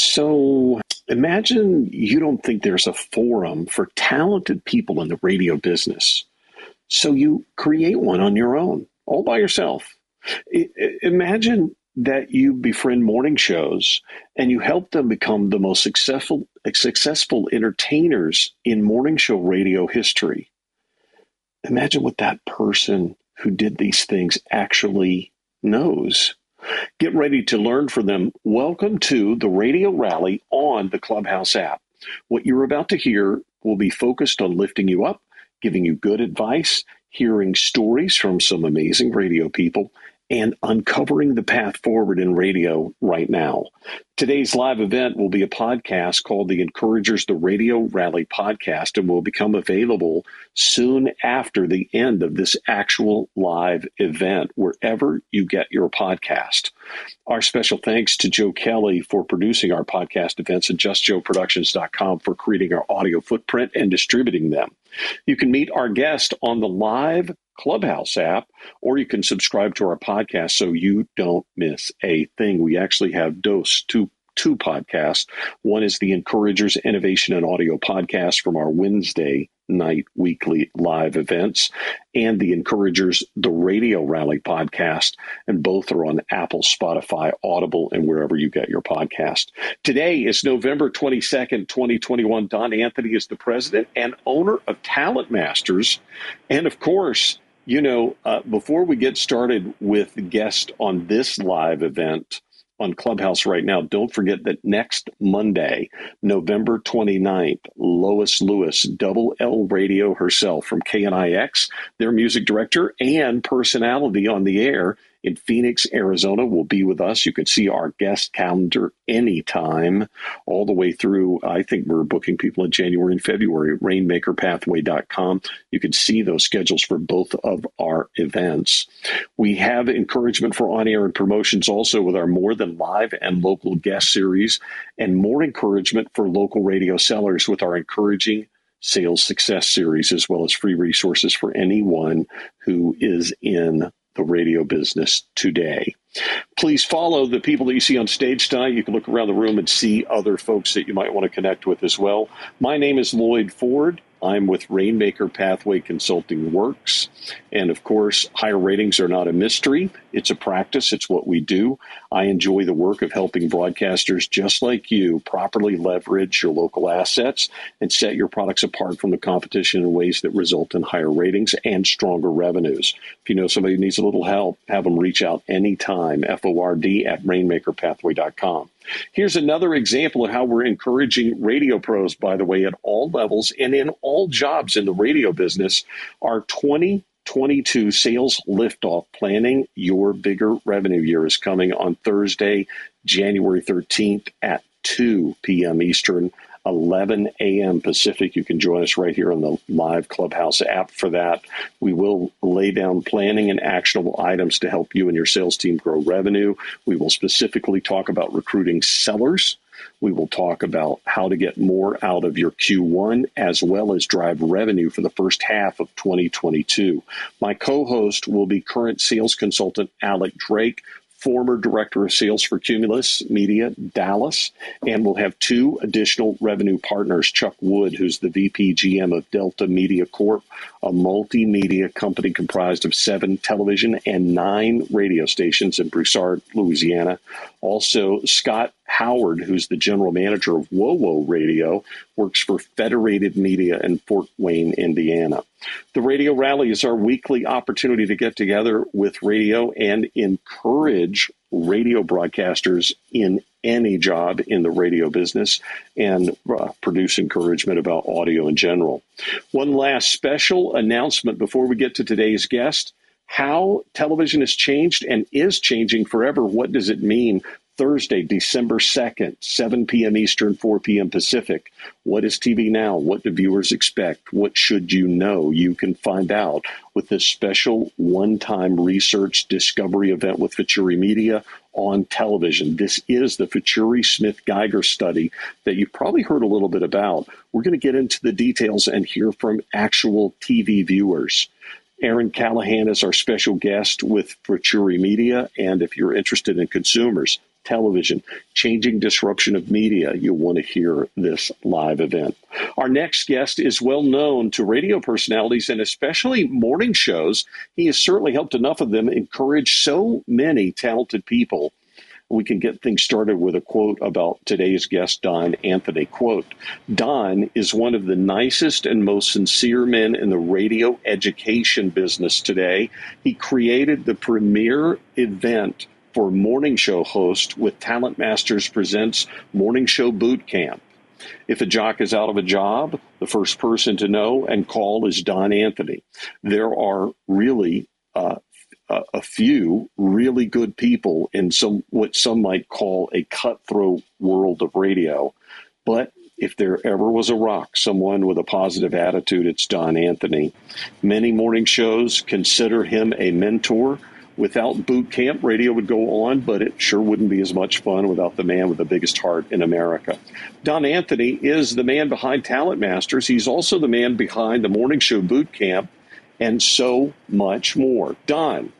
So imagine you don't think there's a forum for talented people in the radio business. So you create one on your own, all by yourself. I- imagine that you befriend morning shows and you help them become the most successful successful entertainers in morning show radio history. Imagine what that person who did these things actually knows. Get ready to learn from them. Welcome to the Radio Rally on the Clubhouse app. What you're about to hear will be focused on lifting you up, giving you good advice, hearing stories from some amazing radio people, and uncovering the path forward in radio right now. Today's live event will be a podcast called the Encouragers the Radio Rally podcast and will become available soon after the end of this actual live event, wherever you get your podcast. Our special thanks to Joe Kelley for producing our podcast events and justjoeproductions.com for creating our audio footprint and distributing them. You can meet our guest on the live Clubhouse app, or you can subscribe to our podcast so you don't miss a thing. We actually have Dose, two two podcasts. One is the Encouragers Innovation and Audio podcast from our Wednesday night weekly live events and the Encouragers the Radio Rally podcast and both are on Apple, Spotify, Audible and wherever you get your podcast. Today is November 22nd, 2021. Don Anthony is the president and owner of Talent Masters and of course you know, uh, before we get started with the guest on this live event on Clubhouse right now, don't forget that next Monday, November 29th, Lois Lewis, Double L Radio herself from KNIX, their music director and personality on the air, in Phoenix, Arizona will be with us. You can see our guest calendar anytime, all the way through. I think we're booking people in January and February at rainmakerpathway.com. You can see those schedules for both of our events. We have encouragement for on air and promotions also with our More Than Live and local guest series, and more encouragement for local radio sellers with our encouraging sales success series, as well as free resources for anyone who is in the radio business today. Please follow the people that you see on stage tonight. You can look around the room and see other folks that you might want to connect with as well. My name is Lloyd Ford. I'm with Rainmaker Pathway Consulting Works. And of course, higher ratings are not a mystery. It's a practice, it's what we do. I enjoy the work of helping broadcasters just like you properly leverage your local assets and set your products apart from the competition in ways that result in higher ratings and stronger revenues. If you know somebody who needs a little help, have them reach out anytime, FORD at rainmakerpathway.com. Here's another example of how we're encouraging radio pros, by the way, at all levels and in all jobs in the radio business. Our 2022 sales liftoff planning your bigger revenue year is coming on Thursday, January 13th at 2 p.m. Eastern. 11 a.m. Pacific. You can join us right here on the live Clubhouse app for that. We will lay down planning and actionable items to help you and your sales team grow revenue. We will specifically talk about recruiting sellers. We will talk about how to get more out of your Q1 as well as drive revenue for the first half of 2022. My co host will be current sales consultant Alec Drake former director of sales for Cumulus Media Dallas, and we'll have two additional revenue partners Chuck Wood, who's the VP GM of Delta Media Corp, a multimedia company comprised of seven television and nine radio stations in Broussard, Louisiana. Also, Scott Howard, who's the general manager of WOWO Radio, works for Federated Media in Fort Wayne, Indiana. The Radio Rally is our weekly opportunity to get together with radio and encourage radio broadcasters in any job in the radio business and uh, produce encouragement about audio in general. One last special announcement before we get to today's guest how television has changed and is changing forever. What does it mean Thursday, December 2nd, 7 p.m. Eastern, 4 p.m. Pacific. What is TV now? What do viewers expect? What should you know? You can find out with this special one time research discovery event with Futuri Media on television. This is the Futuri Smith Geiger study that you've probably heard a little bit about. We're going to get into the details and hear from actual TV viewers. Aaron Callahan is our special guest with Futuri Media. And if you're interested in consumers, television, changing disruption of media, you'll want to hear this live event. Our next guest is well known to radio personalities and especially morning shows. He has certainly helped enough of them encourage so many talented people we can get things started with a quote about today's guest, Don Anthony. Quote Don is one of the nicest and most sincere men in the radio education business today. He created the premier event for morning show host with Talent Masters Presents Morning Show Boot Camp. If a jock is out of a job, the first person to know and call is Don Anthony. There are really uh, a, few really good people in some what some might call a cutthroat world of radio. But if there ever was a rock, someone with a positive attitude, it's Don Anthony. Many morning shows consider him a mentor. Without boot camp, radio would go on, but it sure wouldn't be as much fun without the man with the biggest heart in America. Don Anthony is the man behind Talent Masters. He's also the man behind the morning show boot camp and so much more. Don,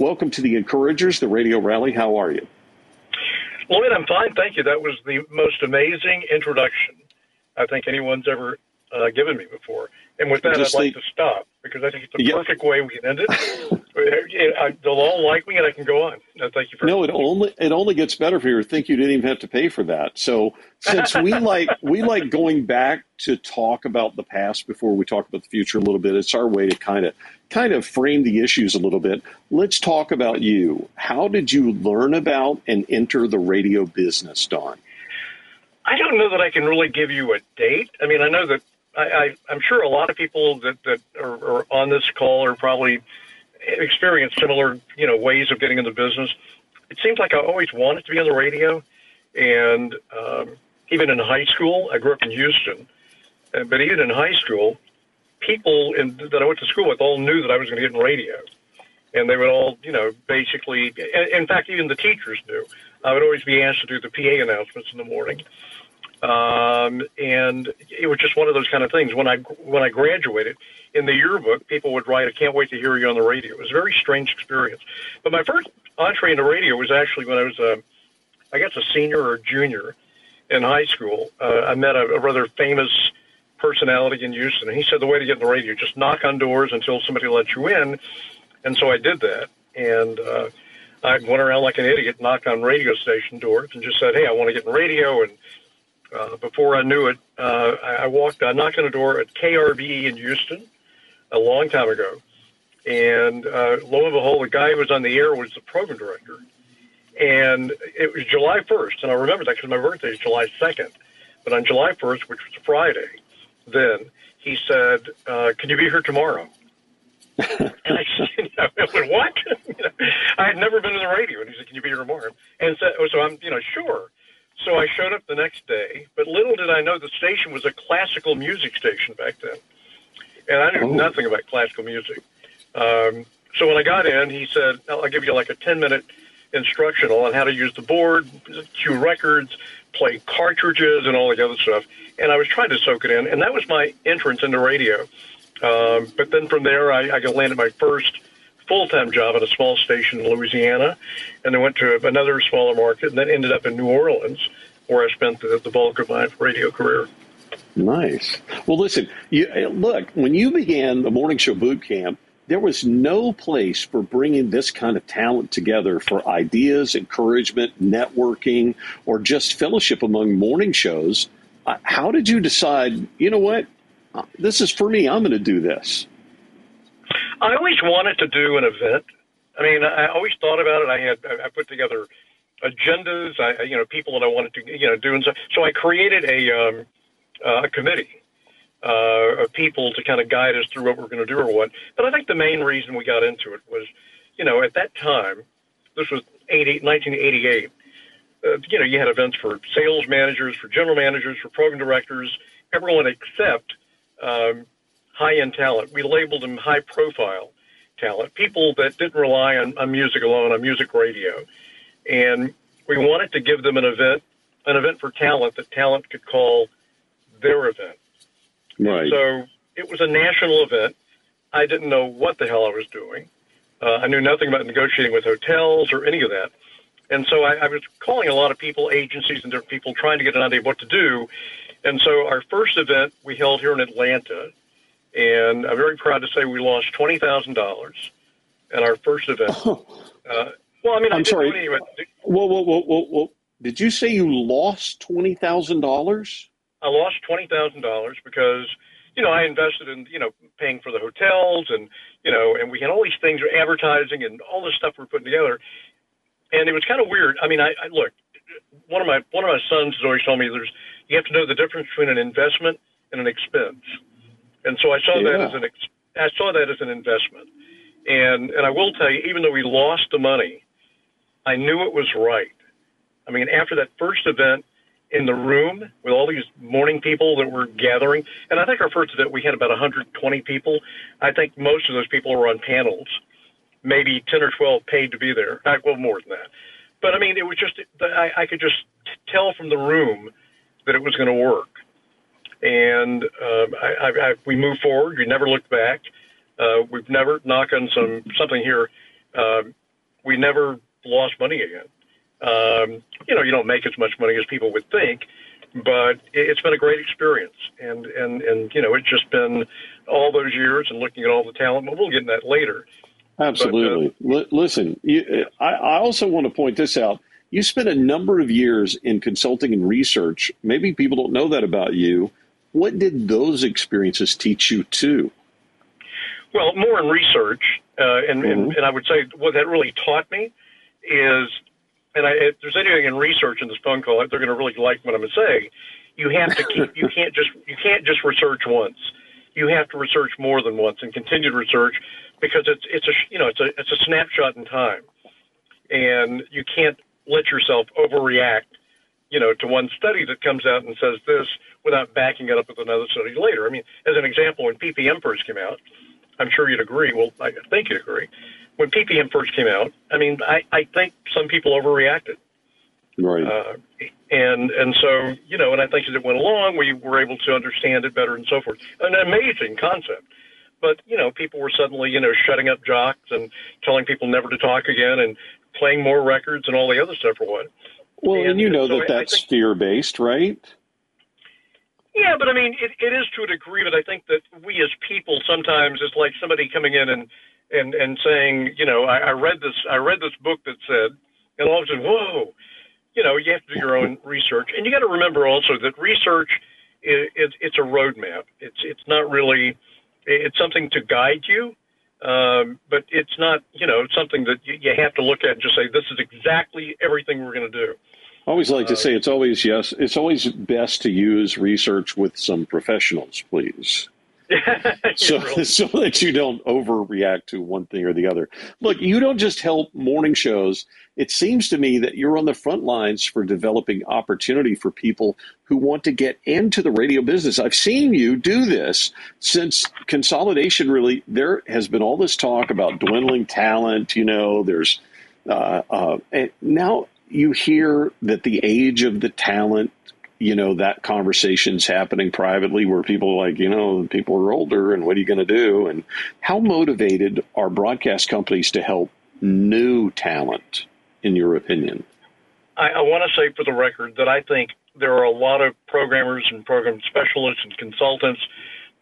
Welcome to the Encouragers, the radio rally. How are you? Lloyd, I'm fine. Thank you. That was the most amazing introduction I think anyone's ever uh, given me before. And with that, I'd like to stop because I think it's a yep. perfect way we can end it. They'll all like me, and I can go on. No, thank you for. No, it only it only gets better for you. Think you didn't even have to pay for that. So since we like we like going back to talk about the past before we talk about the future a little bit, it's our way to kind of kind of frame the issues a little bit. Let's talk about you. How did you learn about and enter the radio business, Don? I don't know that I can really give you a date. I mean, I know that I, am sure a lot of people that, that are, are on this call are probably experienced similar, you know, ways of getting into business. It seems like I always wanted to be on the radio, and um, even in high school, I grew up in Houston, but even in high school, people in, that I went to school with all knew that I was going to get in radio, and they would all, you know, basically. In fact, even the teachers knew. I would always be asked to do the PA announcements in the morning. Um, and it was just one of those kind of things. When I when I graduated, in the yearbook, people would write, "I can't wait to hear you on the radio." It was a very strange experience. But my first entree into radio was actually when I was a, I guess a senior or junior in high school. Uh, I met a, a rather famous personality in Houston, and he said the way to get in the radio just knock on doors until somebody lets you in. And so I did that, and uh, I went around like an idiot, knocked on radio station doors, and just said, "Hey, I want to get in radio." And uh, before I knew it, uh, I, walked, I knocked on a door at KRBE in Houston a long time ago. And uh, lo and behold, the guy who was on the air was the program director. And it was July 1st. And I remember that because my birthday is July 2nd. But on July 1st, which was a Friday, then he said, uh, Can you be here tomorrow? and I said, you know, I went, What? you know, I had never been to the radio. And he said, Can you be here tomorrow? And so, so I'm, you know, sure. So I showed up the next day, but little did I know the station was a classical music station back then. And I knew oh. nothing about classical music. Um, so when I got in, he said, I'll give you like a 10 minute instructional on how to use the board, cue records, play cartridges, and all the other stuff. And I was trying to soak it in, and that was my entrance into radio. Um, but then from there, I, I landed my first full time job at a small station in Louisiana, and then went to another smaller market, and then ended up in New Orleans, where I spent the, the bulk of my radio career. Nice. Well, listen, you, look, when you began the morning show boot camp, there was no place for bringing this kind of talent together for ideas, encouragement, networking, or just fellowship among morning shows. Uh, how did you decide, you know what, uh, this is for me, I'm going to do this? I always wanted to do an event. I mean, I always thought about it. I had I put together agendas. I you know people that I wanted to you know do and so. So I created a um, a committee uh, of people to kind of guide us through what we're going to do or what. But I think the main reason we got into it was, you know, at that time, this was 80, 1988. Uh, you know, you had events for sales managers, for general managers, for program directors, everyone except um, high end talent. We labeled them high profile talent, people that didn't rely on, on music alone, on music radio. And we wanted to give them an event, an event for talent that talent could call their event. Right. So it was a national event. I didn't know what the hell I was doing. Uh, I knew nothing about negotiating with hotels or any of that. And so I, I was calling a lot of people, agencies, and different people trying to get an idea of what to do. And so our first event we held here in Atlanta, and I'm very proud to say we lost twenty thousand dollars in our first event. Uh, well, I mean, I'm I sorry. Anyway. Whoa, whoa, whoa, whoa, whoa! Did you say you lost twenty thousand dollars? I lost twenty thousand dollars because you know I invested in you know paying for the hotels and you know and we had all these things advertising and all this stuff we're putting together, and it was kind of weird. I mean, I, I look one of my one of my sons has always told me there's you have to know the difference between an investment and an expense, and so I saw yeah. that as an ex- I saw that as an investment, and and I will tell you, even though we lost the money, I knew it was right. I mean, after that first event in the room with all these morning people that were gathering, and I think our first event we had about 120 people. I think most of those people were on panels, maybe 10 or 12 paid to be there. Uh, well, more than that. But I mean, it was just I, I could just tell from the room that it was going to work, and um, I, I, I, we move forward. We never looked back. Uh, we've never knock on some something here. Um, we never lost money again. Um, you know, you don't make as much money as people would think, but it's been a great experience. And, and, and, you know, it's just been all those years and looking at all the talent. But we'll get in that later. Absolutely. But, uh, L- listen, you, I, I also want to point this out. You spent a number of years in consulting and research. Maybe people don't know that about you. What did those experiences teach you too? Well, more in research, uh, and, mm-hmm. and, and I would say what that really taught me is and I, if there's anything in research in this phone call, they're going to really like what I'm going to say. You have to keep. you can't just. You can't just research once. You have to research more than once and continue to research because it's it's a you know it's a it's a snapshot in time, and you can't let yourself overreact. You know, to one study that comes out and says this without backing it up with another study later. I mean, as an example, when PPM first came out, I'm sure you'd agree. Well, I think you'd agree when PPM first came out, I mean, I, I think some people overreacted. Right. Uh, and and so you know, and I think as it went along, we were able to understand it better and so forth. An amazing concept. But you know, people were suddenly you know shutting up jocks and telling people never to talk again and playing more records and all the other stuff for what. Well, and, and you know so that that's fear based, right? Yeah, but I mean, it, it is to a degree. But I think that we as people sometimes it's like somebody coming in and and and saying, you know, I, I read this I read this book that said, and all of a sudden, whoa, you know, you have to do your own research, and you got to remember also that research is, is it's a roadmap. It's it's not really it's something to guide you, um, but it's not you know something that you, you have to look at and just say this is exactly everything we're going to do. I always like to say it's always yes. It's always best to use research with some professionals, please. so, really. so that you don't overreact to one thing or the other. Look, you don't just help morning shows. It seems to me that you're on the front lines for developing opportunity for people who want to get into the radio business. I've seen you do this since consolidation. Really, there has been all this talk about dwindling talent. You know, there's uh, uh, and now you hear that the age of the talent you know that conversation's happening privately where people are like you know people are older and what are you going to do? And how motivated are broadcast companies to help new talent in your opinion? I, I want to say for the record that i think there are a lot of programmers and program specialists and consultants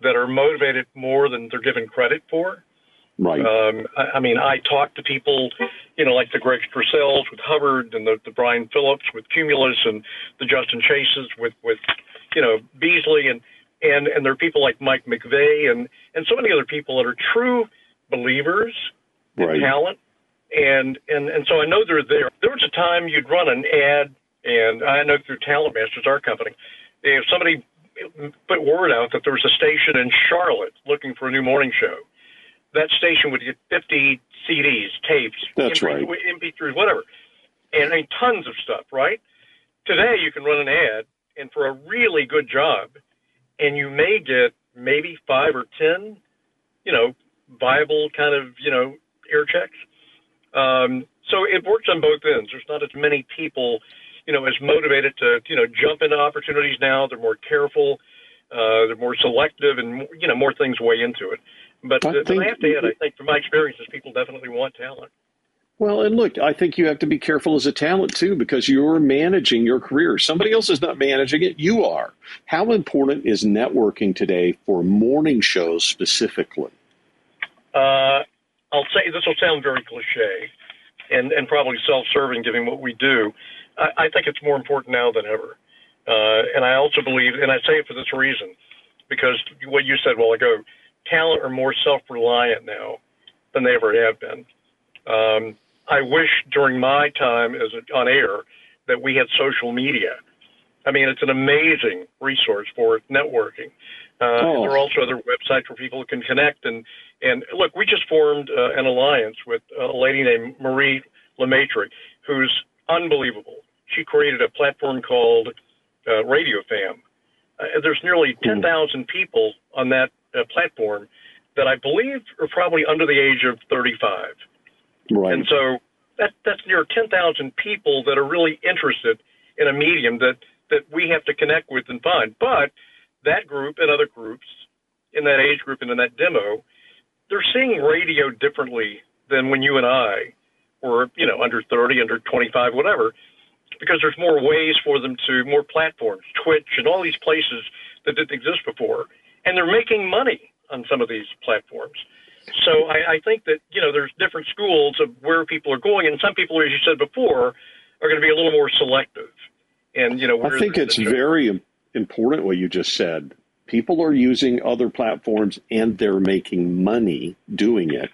that are motivated more than they're given credit for Right. Um, I, I mean, I talk to people, you know, like the Greg Purcells with Hubbard and the, the Brian Phillips with Cumulus and the Justin Chases with, with, you know, Beasley and, and, and there are people like Mike McVay and, and so many other people that are true believers in right. talent. And, and, and so I know they're there. There was a time you'd run an ad and I know through Talent Masters, our company, if somebody put word out that there was a station in Charlotte looking for a new morning show that station would get 50 CDs, tapes, That's MP, right. MP3s, whatever, and I mean, tons of stuff, right? Today, you can run an ad, and for a really good job, and you may get maybe five or 10, you know, viable kind of, you know, air checks. Um, so it works on both ends. There's not as many people, you know, as motivated to, you know, jump into opportunities now. They're more careful. Uh, they're more selective, and you know, more things weigh into it. But, I, have to add, I think from my experiences, people definitely want talent. Well, and look, I think you have to be careful as a talent too because you're managing your career. Somebody else is not managing it, you are. How important is networking today for morning shows specifically? Uh, I'll say this will sound very cliche and, and probably self serving given what we do. I, I think it's more important now than ever. Uh, and I also believe, and I say it for this reason, because what you said a while ago, talent are more self reliant now than they ever have been. Um, I wish during my time as a, on air that we had social media. I mean, it's an amazing resource for networking. Uh, oh. There are also other websites where people can connect. And, and look, we just formed uh, an alliance with a lady named Marie Lemaitre, who's unbelievable. She created a platform called uh, Radio Fam. Uh, there's nearly hmm. 10,000 people on that uh, platform that I believe are probably under the age of 35. Right. And so that that's near 10,000 people that are really interested in a medium that that we have to connect with and find. But that group and other groups in that age group and in that demo, they're seeing radio differently than when you and I were, you know, under 30, under 25, whatever, because there's more ways for them to, more platforms, Twitch and all these places that didn't exist before. And they're making money on some of these platforms. So I, I think that you know there's different schools of where people are going, and some people, as you said before, are going to be a little more selective. And you know, I think it's very important what you just said. People are using other platforms and they're making money doing it.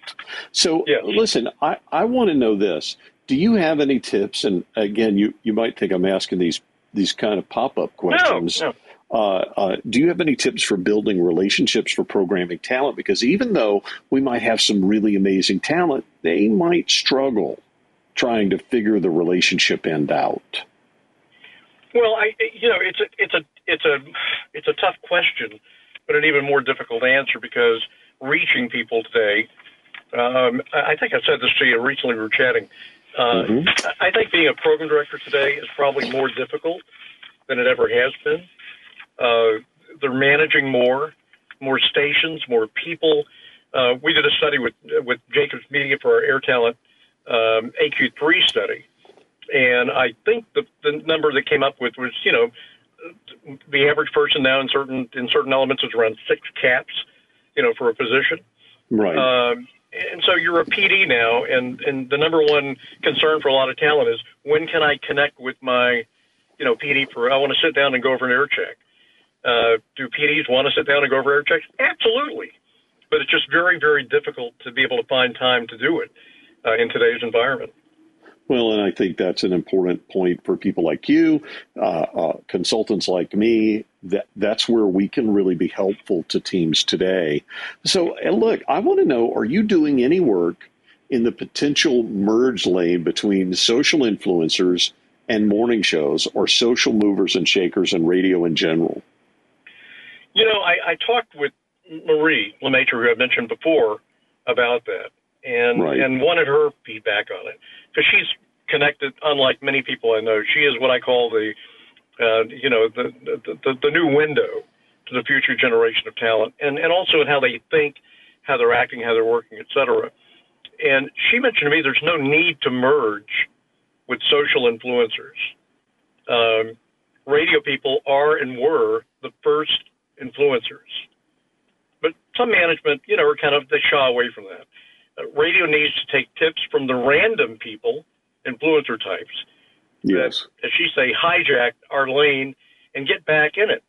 So yes. listen, I, I want to know this. Do you have any tips? And again, you, you might think I'm asking these these kind of pop up questions. No, no. Uh, uh, do you have any tips for building relationships for programming talent? Because even though we might have some really amazing talent, they might struggle trying to figure the relationship end out. Well, I, you know, it's a, it's a, it's a, it's a tough question, but an even more difficult answer because reaching people today. Um, I think I said this to you recently. We were chatting. Uh, mm-hmm. I think being a program director today is probably more difficult than it ever has been. Uh, they're managing more, more stations, more people. Uh, we did a study with with Jacobs Media for our Air Talent um, AQ3 study, and I think the the number that came up with was you know the average person now in certain in certain elements is around six caps, you know, for a position. Right. Um, and so you're a PD now, and and the number one concern for a lot of talent is when can I connect with my, you know, PD for I want to sit down and go over an air check. Uh, do PDs want to sit down and go over air checks? Absolutely. But it's just very, very difficult to be able to find time to do it uh, in today's environment. Well, and I think that's an important point for people like you, uh, uh, consultants like me. That that's where we can really be helpful to teams today. So, look, I want to know: Are you doing any work in the potential merge lane between social influencers and morning shows, or social movers and shakers and radio in general? You know, I, I talked with Marie Lemaitre, who I mentioned before, about that, and right. and wanted her feedback on it because she's connected. Unlike many people I know, she is what I call the, uh, you know, the, the the the new window to the future generation of talent, and and also in how they think, how they're acting, how they're working, et cetera. And she mentioned to me there's no need to merge with social influencers. Um, radio people are and were the first influencers. But some management, you know, are kind of they shy away from that. Uh, radio needs to take tips from the random people, influencer types. Yes. That, as she say, hijack our lane and get back in it.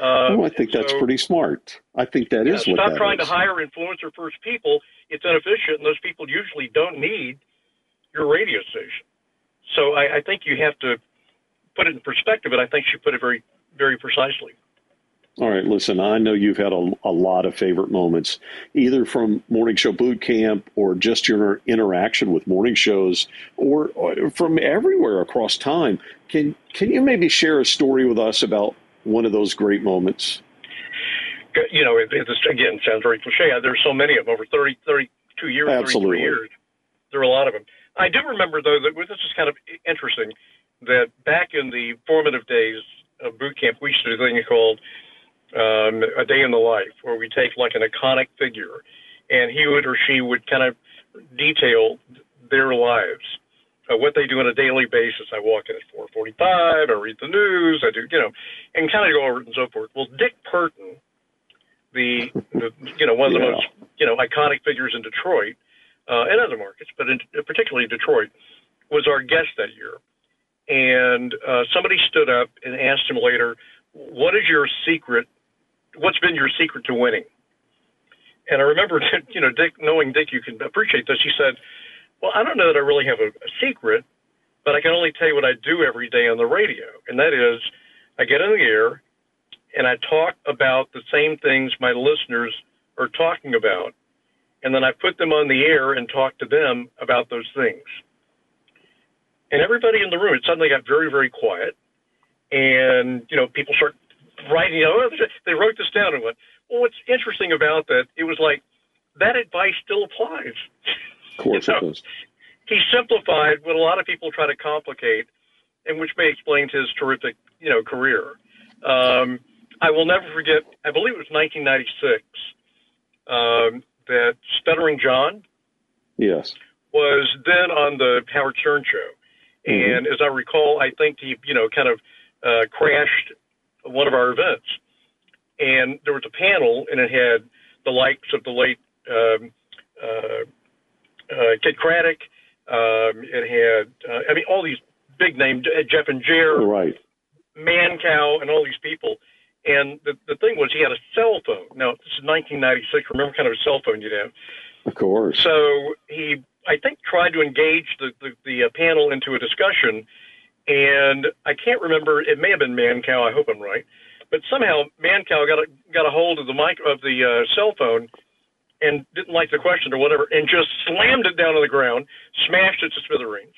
Uh, oh, I think so, that's pretty smart. I think that yeah, is stop trying is. to hire influencer first people. It's inefficient, and those people usually don't need your radio station. So I, I think you have to put it in perspective, and I think she put it very, very precisely. All right, listen, I know you've had a, a, lot of favorite moments, either from Morning Show Boot Camp or just your interaction with morning shows or, or, from everywhere across time. Can, can you maybe share a story with us about one of those great moments? You know, it, it again sounds very cliche. Uh, there's so many of them over 30, 32 years, Absolutely. 33 years. There are a lot of them. I do remember, though, that this is kind of interesting that back in the formative days of boot camp, we used to do a thing called um, a day in the life, where we take like an iconic figure, and he would or she would kind of detail their lives, uh, what they do on a daily basis. I walk in at 4:45. I read the news. I do, you know, and kind of go over it and so forth. Well, Dick Purtan, the, the you know one of the yeah. most you know iconic figures in Detroit uh, and other markets, but in, particularly Detroit, was our guest that year. And uh, somebody stood up and asked him later, "What is your secret? What's been your secret to winning?" And I remember, you know, Dick, knowing Dick, you can appreciate this. He said, "Well, I don't know that I really have a, a secret, but I can only tell you what I do every day on the radio, and that is, I get in the air and I talk about the same things my listeners are talking about, and then I put them on the air and talk to them about those things." And everybody in the room, it suddenly got very, very quiet, and you know, people start writing. You know, they wrote this down and went, well, what's interesting about that, it was like that advice still applies. Of course you know, it does. He simplified what a lot of people try to complicate, and which may explain his terrific, you know, career. Um, I will never forget. I believe it was 1996 um, that Stuttering John. Yes. Was then on the Howard Stern show, mm-hmm. and as I recall, I think he, you know, kind of uh, crashed one of our events and there was a panel, and it had the likes of the late um, uh, uh, Kidd Kraddick. Um, it had, uh, I mean, all these big names, uh, Jeff and Jer, right, Mancow, and all these people. And the the thing was, he had a cell phone. Now this is 1996. Remember, kind of a cell phone you'd have. Of course. So he, I think, tried to engage the the, the uh, panel into a discussion, and I can't remember. It may have been Mancow. I hope I'm right. But somehow Mancow got a, got a hold of the mic of the uh, cell phone and didn't like the question or whatever, and just slammed it down on the ground, smashed it to smithereens.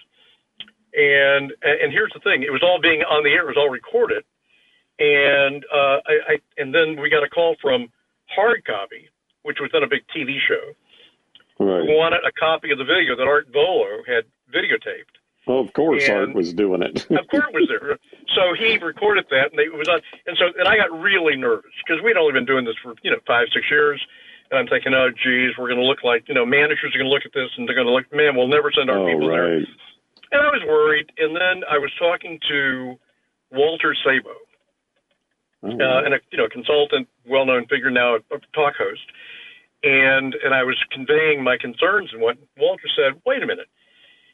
And and here's the thing: it was all being on the air, it was all recorded, and uh, I, I and then we got a call from Hard Copy, which was then a big TV show, right. wanted a copy of the video that Art Vuolo had videotaped. Well, of course, and, Art was doing it. of course, was there. So he recorded that, and it was on. And so, and I got really nervous because we'd only been doing this for you know five, six years, and I'm thinking, oh, geez, we're going to look like you know managers are going to look at this and they're going to look, man, we'll never send our oh, people right. there. And I was worried. And then I was talking to Walter Sabo, oh, uh, and a you know consultant, well-known figure now, a talk host, and and I was conveying my concerns, and what Walter said, wait a minute,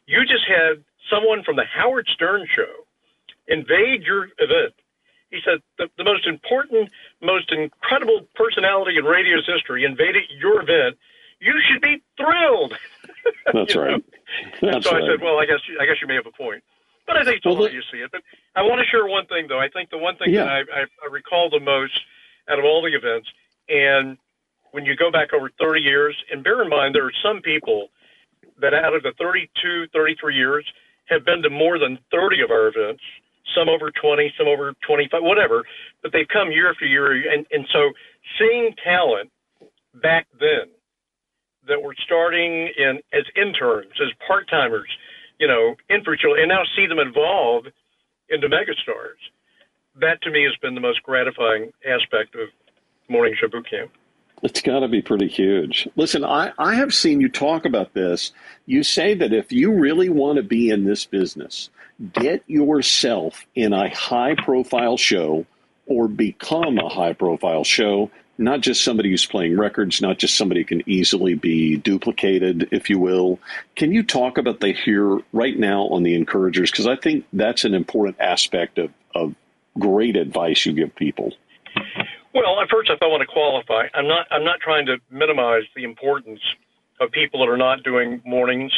you just had someone from the Howard Stern show invade your event. He said the, the most important, most incredible personality in radio's history invaded your event. You should be thrilled. That's right. That's so right. I said, well, I guess I guess you may have a point. But I think it's well, you see it. But I want to share one thing, though. I think the one thing yeah. that I, I, I recall the most out of all the events, and when you go back over 30 years, and bear in mind there are some people that out of the 32, 33 years have been to more than 30 of our events, some over 20, some over 25, whatever, but they've come year after year. And, and so seeing talent back then that were starting in as interns, as part timers, you know, in and now see them evolve into megastars, that to me has been the most gratifying aspect of Morning Show Boot Camp. It's got to be pretty huge. Listen, I, I have seen you talk about this. You say that if you really want to be in this business, get yourself in a high profile show or become a high profile show, not just somebody who's playing records, not just somebody who can easily be duplicated, if you will. Can you talk about the here right now on the encouragers? Because I think that's an important aspect of, of great advice you give people. Well, at first off, I want to qualify. I'm not. I'm not trying to minimize the importance of people that are not doing mornings.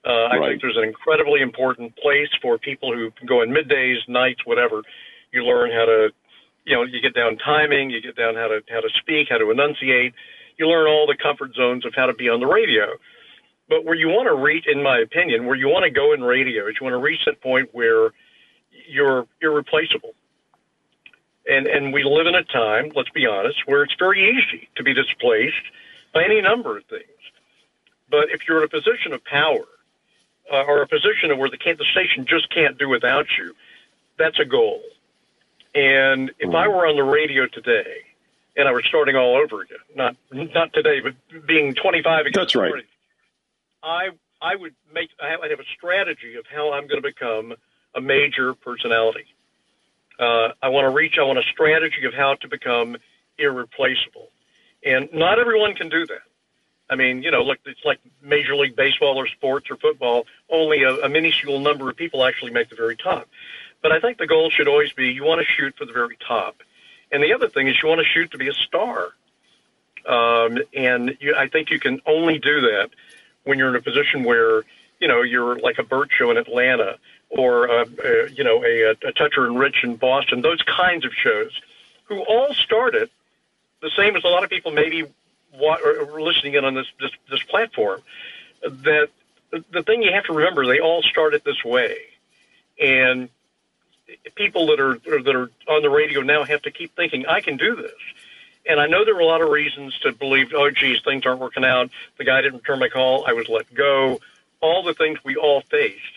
Uh, I right. think there's an incredibly important place for people who can go in middays, nights, whatever. You learn how to, you know, you get down timing, you get down how to how to speak, how to enunciate. You learn all the comfort zones of how to be on the radio. But where you want to reach, in my opinion, where you want to go in radio is you want to reach that point where you're irreplaceable and, and we live in a time, let's be honest, where it's very easy to be displaced by any number of things. But if you're in a position of power uh, or a position of where the, the station just can't do without you, that's a goal. And if I were on the radio today and I were starting all over again, not not today, but being 25 again, that's right. 30, I I would make I I have a strategy of how I'm going to become a major personality. Uh, I want to reach. I want a strategy of how to become irreplaceable, and not everyone can do that. I mean, you know, look, it's like Major League Baseball or sports or football. Only a, a minuscule number of people actually make the very top. But I think the goal should always be you want to shoot for the very top. And the other thing is you want to shoot to be a star. Um, and you, I think you can only do that when you're in a position where, you know, you're like a Bert Show in Atlanta or, uh, uh, you know, a, a Toucher and Rich in Boston, those kinds of shows, who all started the same as a lot of people maybe wa- or listening in on this, this, this platform, that the thing you have to remember, they all started this way. And people that are that are on the radio now have to keep thinking, I can do this. And I know there were a lot of reasons to believe, oh, geez, things aren't working out. The guy didn't return my call. I was let go. All the things we all faced.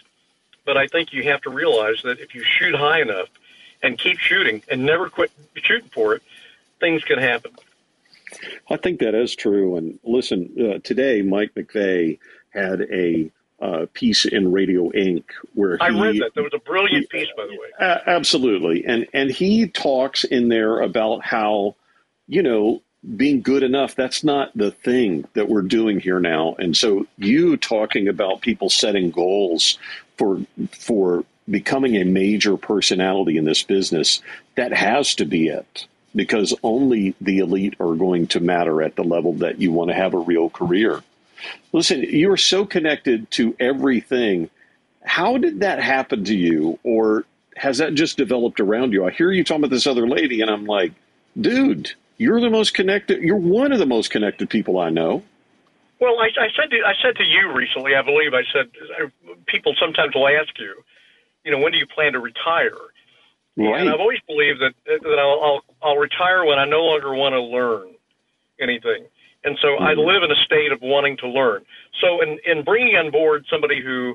But I think you have to realize that if you shoot high enough and keep shooting and never quit shooting for it, things can happen. I think that is true. And listen, uh, today Mike McVay had a uh, piece in Radio Ink where he, I read that. That was a brilliant piece, by the way. Uh, absolutely, and and he talks in there about how you know being good enough that's not the thing that we're doing here now and so you talking about people setting goals for for becoming a major personality in this business that has to be it because only the elite are going to matter at the level that you want to have a real career Listen, you're so connected to everything. How did that happen to you, or has that just developed around you? I hear you talking about this other lady, and I'm like, dude, you're the most connected. You're one of the most connected people I know. Well, I, I said to, I said to you recently, I believe I said people sometimes will ask you, you know, when do you plan to retire? Right. And I've always believed that that I'll, I'll I'll retire when I no longer want to learn anything. And so mm-hmm. I live in a state of wanting to learn. So in, in bringing on board somebody who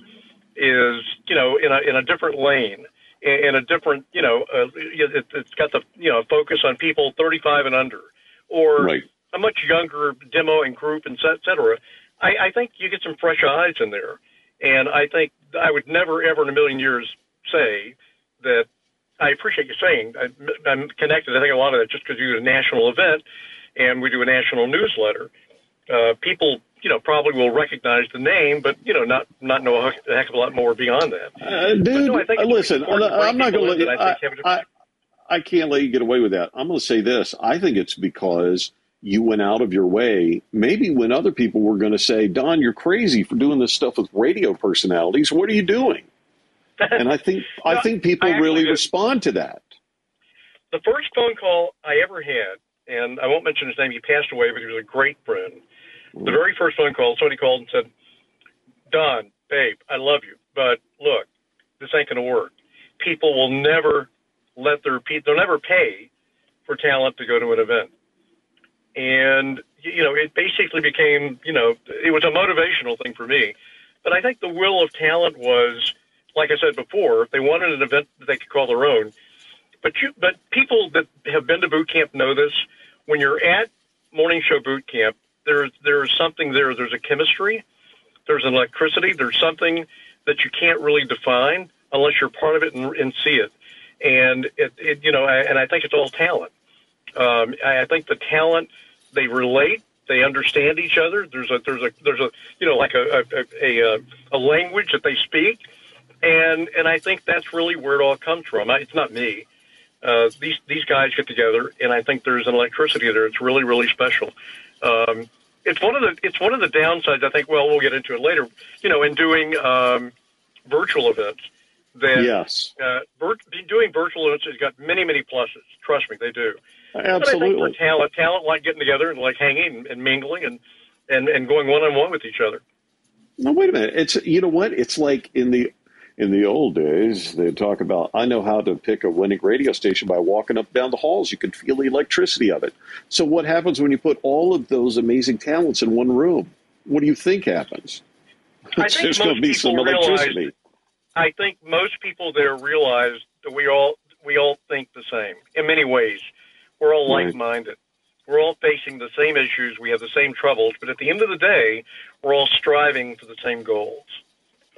is, you know, in a, in a different lane, in, in a different, you know, uh, it, it's got the, you know, focus on people 35 and under, or right. A much younger demo and group, and et cetera. I, I think you get some fresh eyes in there. And I think I would never, ever in a million years say that I appreciate you saying I, I'm connected. I think a lot of that just because you do a national event and we do a national newsletter. Uh, people, you know, probably will recognize the name, but you know, not not know a heck of a lot more beyond that. Uh, dude, no, listen, I'm not going to let you. I, I, I can't let you get away with that. I'm going to say this. I think it's because you went out of your way. Maybe when other people were going to say, "Don, you're crazy for doing this stuff with radio personalities. What are you doing?" and I think no, I think people I really respond to that. The first phone call I ever had and I won't mention his name. He passed away, but he was a great friend. The mm. very first phone call, somebody called and said, "Don, babe, I love you, but look, this ain't going to work. People will never let their people, they'll never pay for talent to go to an event." And you know, it basically became, you know, it was a motivational thing for me. But I think the will of talent was, like I said before, they wanted an event that they could call their own, but you, but people that have been to boot camp know this. When you're at morning show boot camp, there's there's something there. There's a chemistry. There's an electricity. There's something that you can't really define unless you're part of it and, and see it. And it, it, you know, I, and I think it's all talent. Um, I, I think the talent they relate, they understand each other. There's a there's a there's a you know like a a, a, a language that they speak, and and I think that's really where it all comes from. I, it's not me uh, these these guys get together, and I think there's an electricity there. It's really really special. Um, it's one of the it's one of the downsides. I think. Well, we'll get into it later. You know, in doing um, virtual events, that yes, uh, vir- doing virtual events has got many many pluses. Trust me, they do. Absolutely. But I think for talent, talent like getting together and like hanging and, and mingling and and and going one on one with each other. No, wait a minute. It's you know what? It's like in the in the old days, they'd talk about, I know how to pick a winning radio station by walking up down the halls. You can feel the electricity of it. So, what happens when you put all of those amazing talents in one room? What do you think happens? I think There's going to be some electricity. Realize, I think most people there realize that we all we all think the same in many ways. We're all right. like-minded, we're all facing the same issues, we have the same troubles, but at the end of the day, we're all striving for the same goals.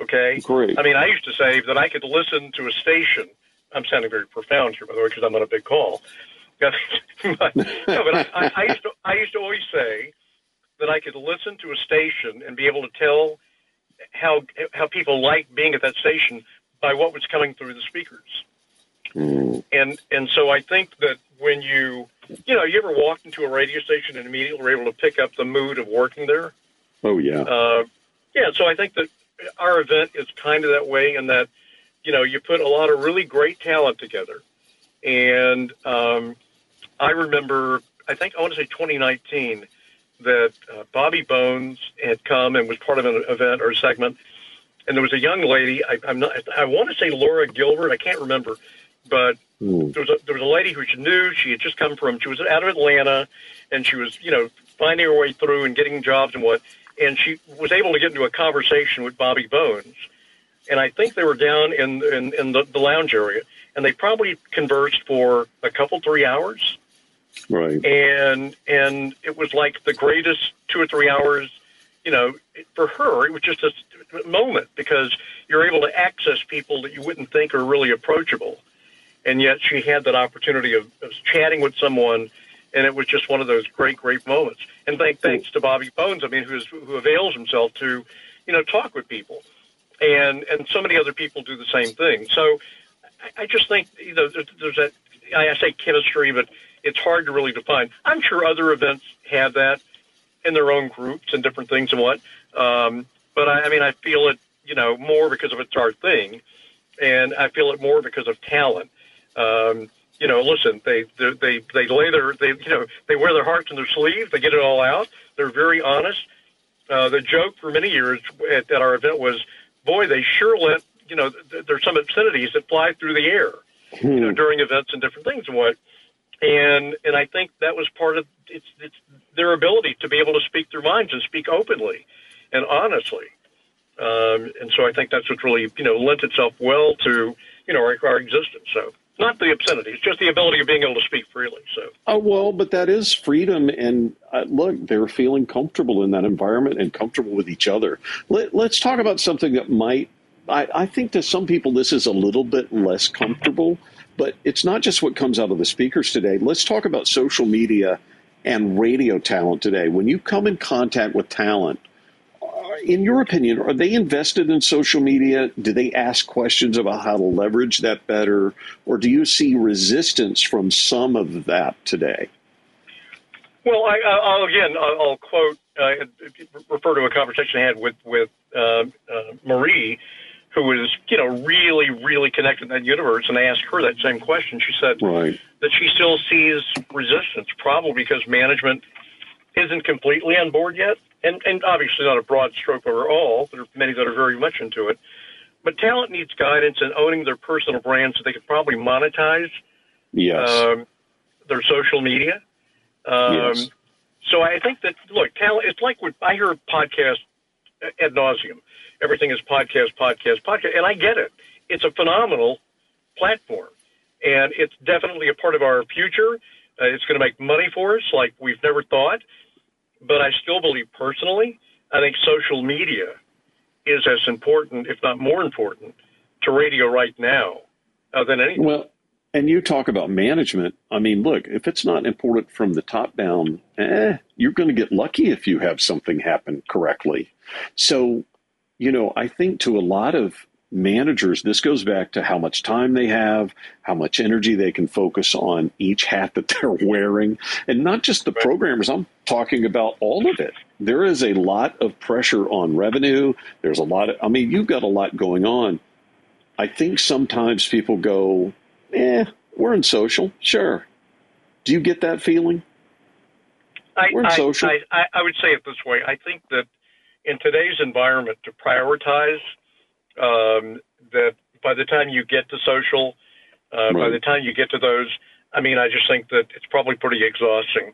Okay? Great. I mean, I used to say that I could listen to a station. I'm sounding very profound here, by the way, because I'm on a big call. but, no, but I, I, I used to I used to always say that I could listen to a station and be able to tell how how people like being at that station by what was coming through the speakers. Mm. And and so I think that when you you know you ever walked into a radio station and immediately were able to pick up the mood of working there. Oh yeah. Uh, yeah. So I think that our event is kind of that way in that you know you put a lot of really great talent together, and um, I remember I think I want to say 2019 that uh, Bobby Bones had come and was part of an event or a segment, and there was a young lady. I, I'm not. I want to say Laura Gilbert. I can't remember, but Mm. there was a there was a lady who she knew. She had just come from. She was out of Atlanta, and she was you know finding her way through and getting jobs and what. And she was able to get into a conversation with Bobby Bones, and I think they were down in in, in the, the lounge area, and they probably conversed for a couple three hours Right. and and it was like the greatest two or three hours you know for her it was just a moment because you're able to access people that you wouldn't think are really approachable and yet she had that opportunity of, of chatting with someone and it was just one of those great great moments and thank thanks to bobby bones i mean who's who avails himself to you know talk with people and and so many other people do the same thing so i, I just think you know there's, there's that I say chemistry, but it's hard to really define. I'm sure other events have that in their own groups and different things and what. Um, but I, I mean, I feel it, you know, more because of it's our thing, and I feel it more because of talent. Um, you know, listen, they they they lay their they you know they wear their hearts in their sleeve. They get it all out. They're very honest. Uh, the joke for many years at, at our event was, boy, they sure let you know th- there's some obscenities that fly through the air you know, Hmm. during events and different things and what. And and I think that was part of it's it's their ability to be able to speak their minds and speak openly and honestly. Um, and so I think that's what really you know lent itself well to you know our, our existence. So not the obscenity, it's just the ability of being able to speak freely. So Oh, well, but that is freedom. And uh, look, they're feeling comfortable in that environment and comfortable with each other. Let, let's talk about something that might, I, I think to some people, this is a little bit less comfortable, but it's not just what comes out of the speakers today. Let's talk about social media and radio talent today. When you come in contact with talent, in your opinion, are they invested in social media? Do they ask questions about how to leverage that better? Or do you see resistance from some of that today? Well, I, I- I'll again, I'll, I'll quote, uh, refer to a conversation I had with with uh, uh, Marie, who was, you know, really, really connected in that universe, and I asked her that same question. She said Right. that she still sees resistance, probably because management isn't completely on board yet, and and obviously not a broad stroke over all. There are many that are very much into it, but talent needs guidance in owning their personal brand so they can probably monetize Yes. um, their social media. Um, Yes. So I think that look, talent. It's like when I hear podcast ad nauseum. Everything is podcast, podcast, podcast, and I get it. It's a phenomenal platform, and it's definitely a part of our future. Uh, it's going to make money for us like we've never thought. But I still believe personally, I think social media is as important, if not more important, to radio right now uh, than anything. Well, and you talk about management. I mean, look, if it's not important from the top down, eh, you're going to get lucky if you have something happen correctly. So, you know, I think to a lot of managers, this goes back to how much time they have, how much energy they can focus on each hat that they're wearing, and not just the programmers. I'm talking about all of it. There is a lot of pressure on revenue. There's a lot of, I mean, you've got a lot going on. I think sometimes people go, eh, we're in social. Sure. Do you get that feeling? I, We're in I, social. I, I, I would say it this way. I think that in today's environment, to prioritize um, that by the time you get to social, uh, by the time you get to those, I mean, I just think that it's probably pretty exhausting.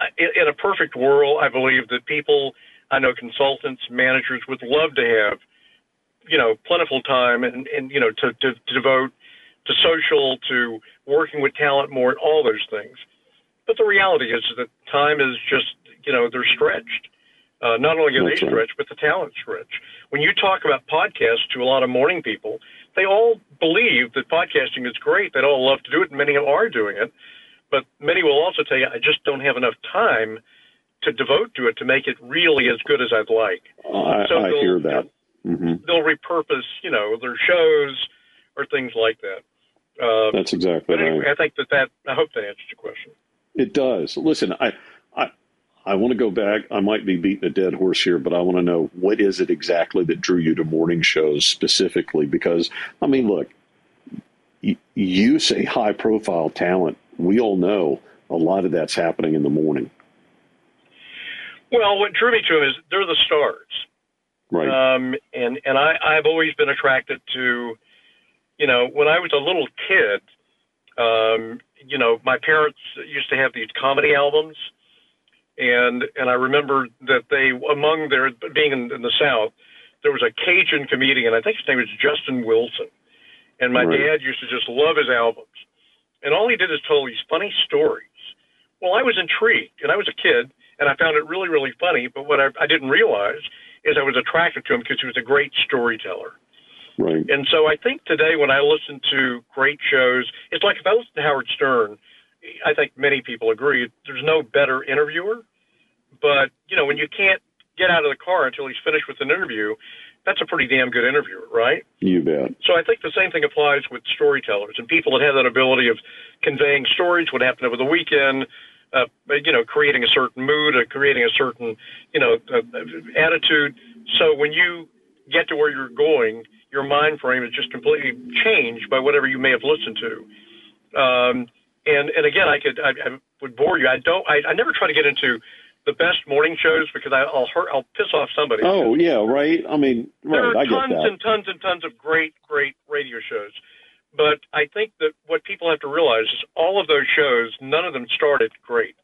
I- In, in a perfect world, I believe that people, I know consultants, managers would love to have, you know, plentiful time and, and you know, to, to, to devote to social, to working with talent more, and all those things. but the reality is that time is just you know they're stretched. Uh, not only are That's they right. but the talent stretched. When you talk about podcasts to a lot of morning people, they all believe that podcasting is great. They all love to do it, and many are doing it. But many will also tell you, I just don't have enough time to devote to it to make it really as good as I'd like. I, So I hear that. hmm They'll repurpose, you know, their shows or things like that. Uh, That's exactly anyway, right. I think that that I hope that answers your question. It does. Listen, I, I, want to go back. I might be beating a dead horse here, but I want to know what is it exactly that drew you to morning shows specifically? Because I mean, look, you, you say high profile talent. We all know a lot of that's happening in the morning, Well, what drew me to them is they're the stars. right? Um, and and I, I've always been attracted to, you know, when I was a little kid, um, you know, my parents used to have these comedy albums, and and I remember that they among their being in, in the South, there was a Cajun comedian. I think his name was Justin Wilson, and my Right. dad used to just love his albums, and all he did is tell these funny stories. Well, I was intrigued, and I was a kid, and I found it really, really funny. But what I, I didn't realize is I was attracted to him because he was a great storyteller. right. And so I think today when I listen to great shows, it's like if I listen to Howard Stern, I think many people agree there's no better interviewer. But, you know, when you can't get out of the car until he's finished with an interview, that's a pretty damn good interviewer, right? You bet. So I think the same thing applies with storytellers and people that have that ability of conveying stories, what happened over the weekend, uh, you know, creating a certain mood, or creating a certain, you know, uh, attitude. So when you get to where you're going, your mind frame is just completely changed by whatever you may have listened to. Um, and and again, I could I, I would bore you. I don't. I, I never try to get into the best morning shows because I, I'll hurt. I'll piss off somebody. Oh yeah, right. I mean, There are I tons and tons and tons of great, great radio shows. But I think that what people have to realize is all of those shows, none of them started great.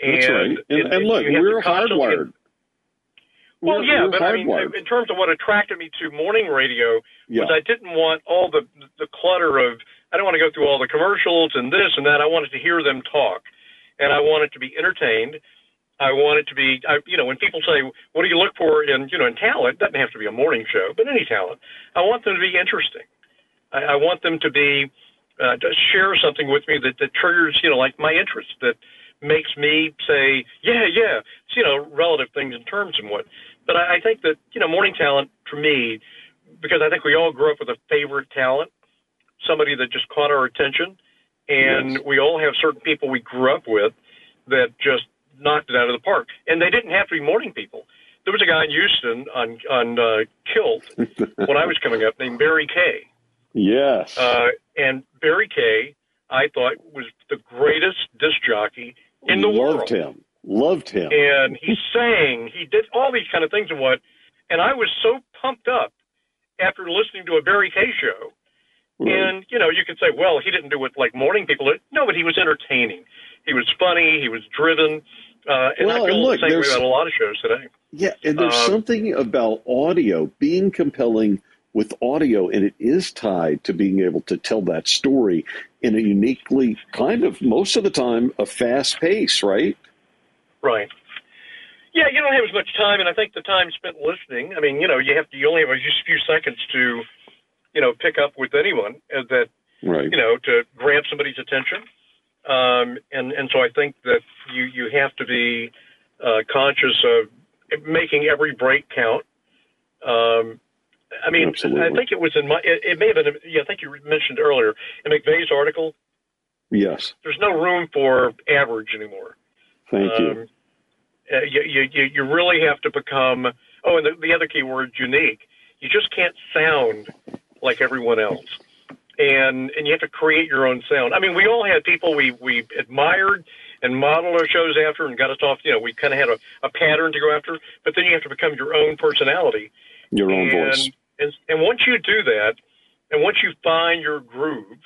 That's right. And, and look, you have to we're hardwired. Well, We're- yeah, we're but I mean, in terms of what attracted me to morning radio yeah. was I didn't want all the the clutter of I don't want to go through all the commercials and this and that. I wanted to hear them talk, and I wanted to be entertained. I wanted to be, I, you know, when people say, "What do you look for in, you know, in talent?" Doesn't have to be a morning show, but any talent. I want them to be interesting. I, I want them to be uh, to share something with me that that triggers, you know, like my interest that makes me say, "Yeah, yeah." It's, you know, relative things in terms and what. But I, I think that you know, morning talent for me because I think we all grew up with a favorite talent, somebody that just caught our attention, and Yes. we all have certain people we grew up with that just knocked it out of the park. And they didn't have to be morning people. There was a guy in Houston on on uh, KILT when I was coming up named Barry Kay, yes. uh, and Barry Kay I thought was the greatest disc jockey in the Loved world Loved him. Loved him. and he sang, he did all these kind of things and what, and I was so pumped up after listening to a Barry Kay show. Right. And you know, you could say, well, he didn't do what like morning people did. No, but he was entertaining. He was funny. He was driven. Uh, and Well, I feel and look, the same way about a lot of shows today. Yeah, and there's Um, something about audio being compelling with audio, and it is tied to being able to tell that story in a uniquely kind of most of the time a fast pace, right? Right. Yeah, you don't have as much time, and I think the time spent listening. I mean, you know, you have to. You only have a just few seconds to, you know, pick up with anyone uh, that Right. you know, to grab somebody's attention. Um, and, and so I think that you, you have to be uh, conscious of making every break count. Um, I mean, Absolutely. I think it was in my, it, it may have been, yeah, I think you mentioned earlier in McVay's article, Yes. there's no room for average anymore. Thank you. Um, uh, you, you, you you really have to become, oh, and the, the other key word, unique. You just can't sound like everyone else. And and you have to create your own sound. I mean, we all had people we, we admired and modeled our shows after and got us off, you know, we kind of had a, a pattern to go after, but then you have to become your own personality. Your own and, voice. And, and once you do that, and once you find your groove,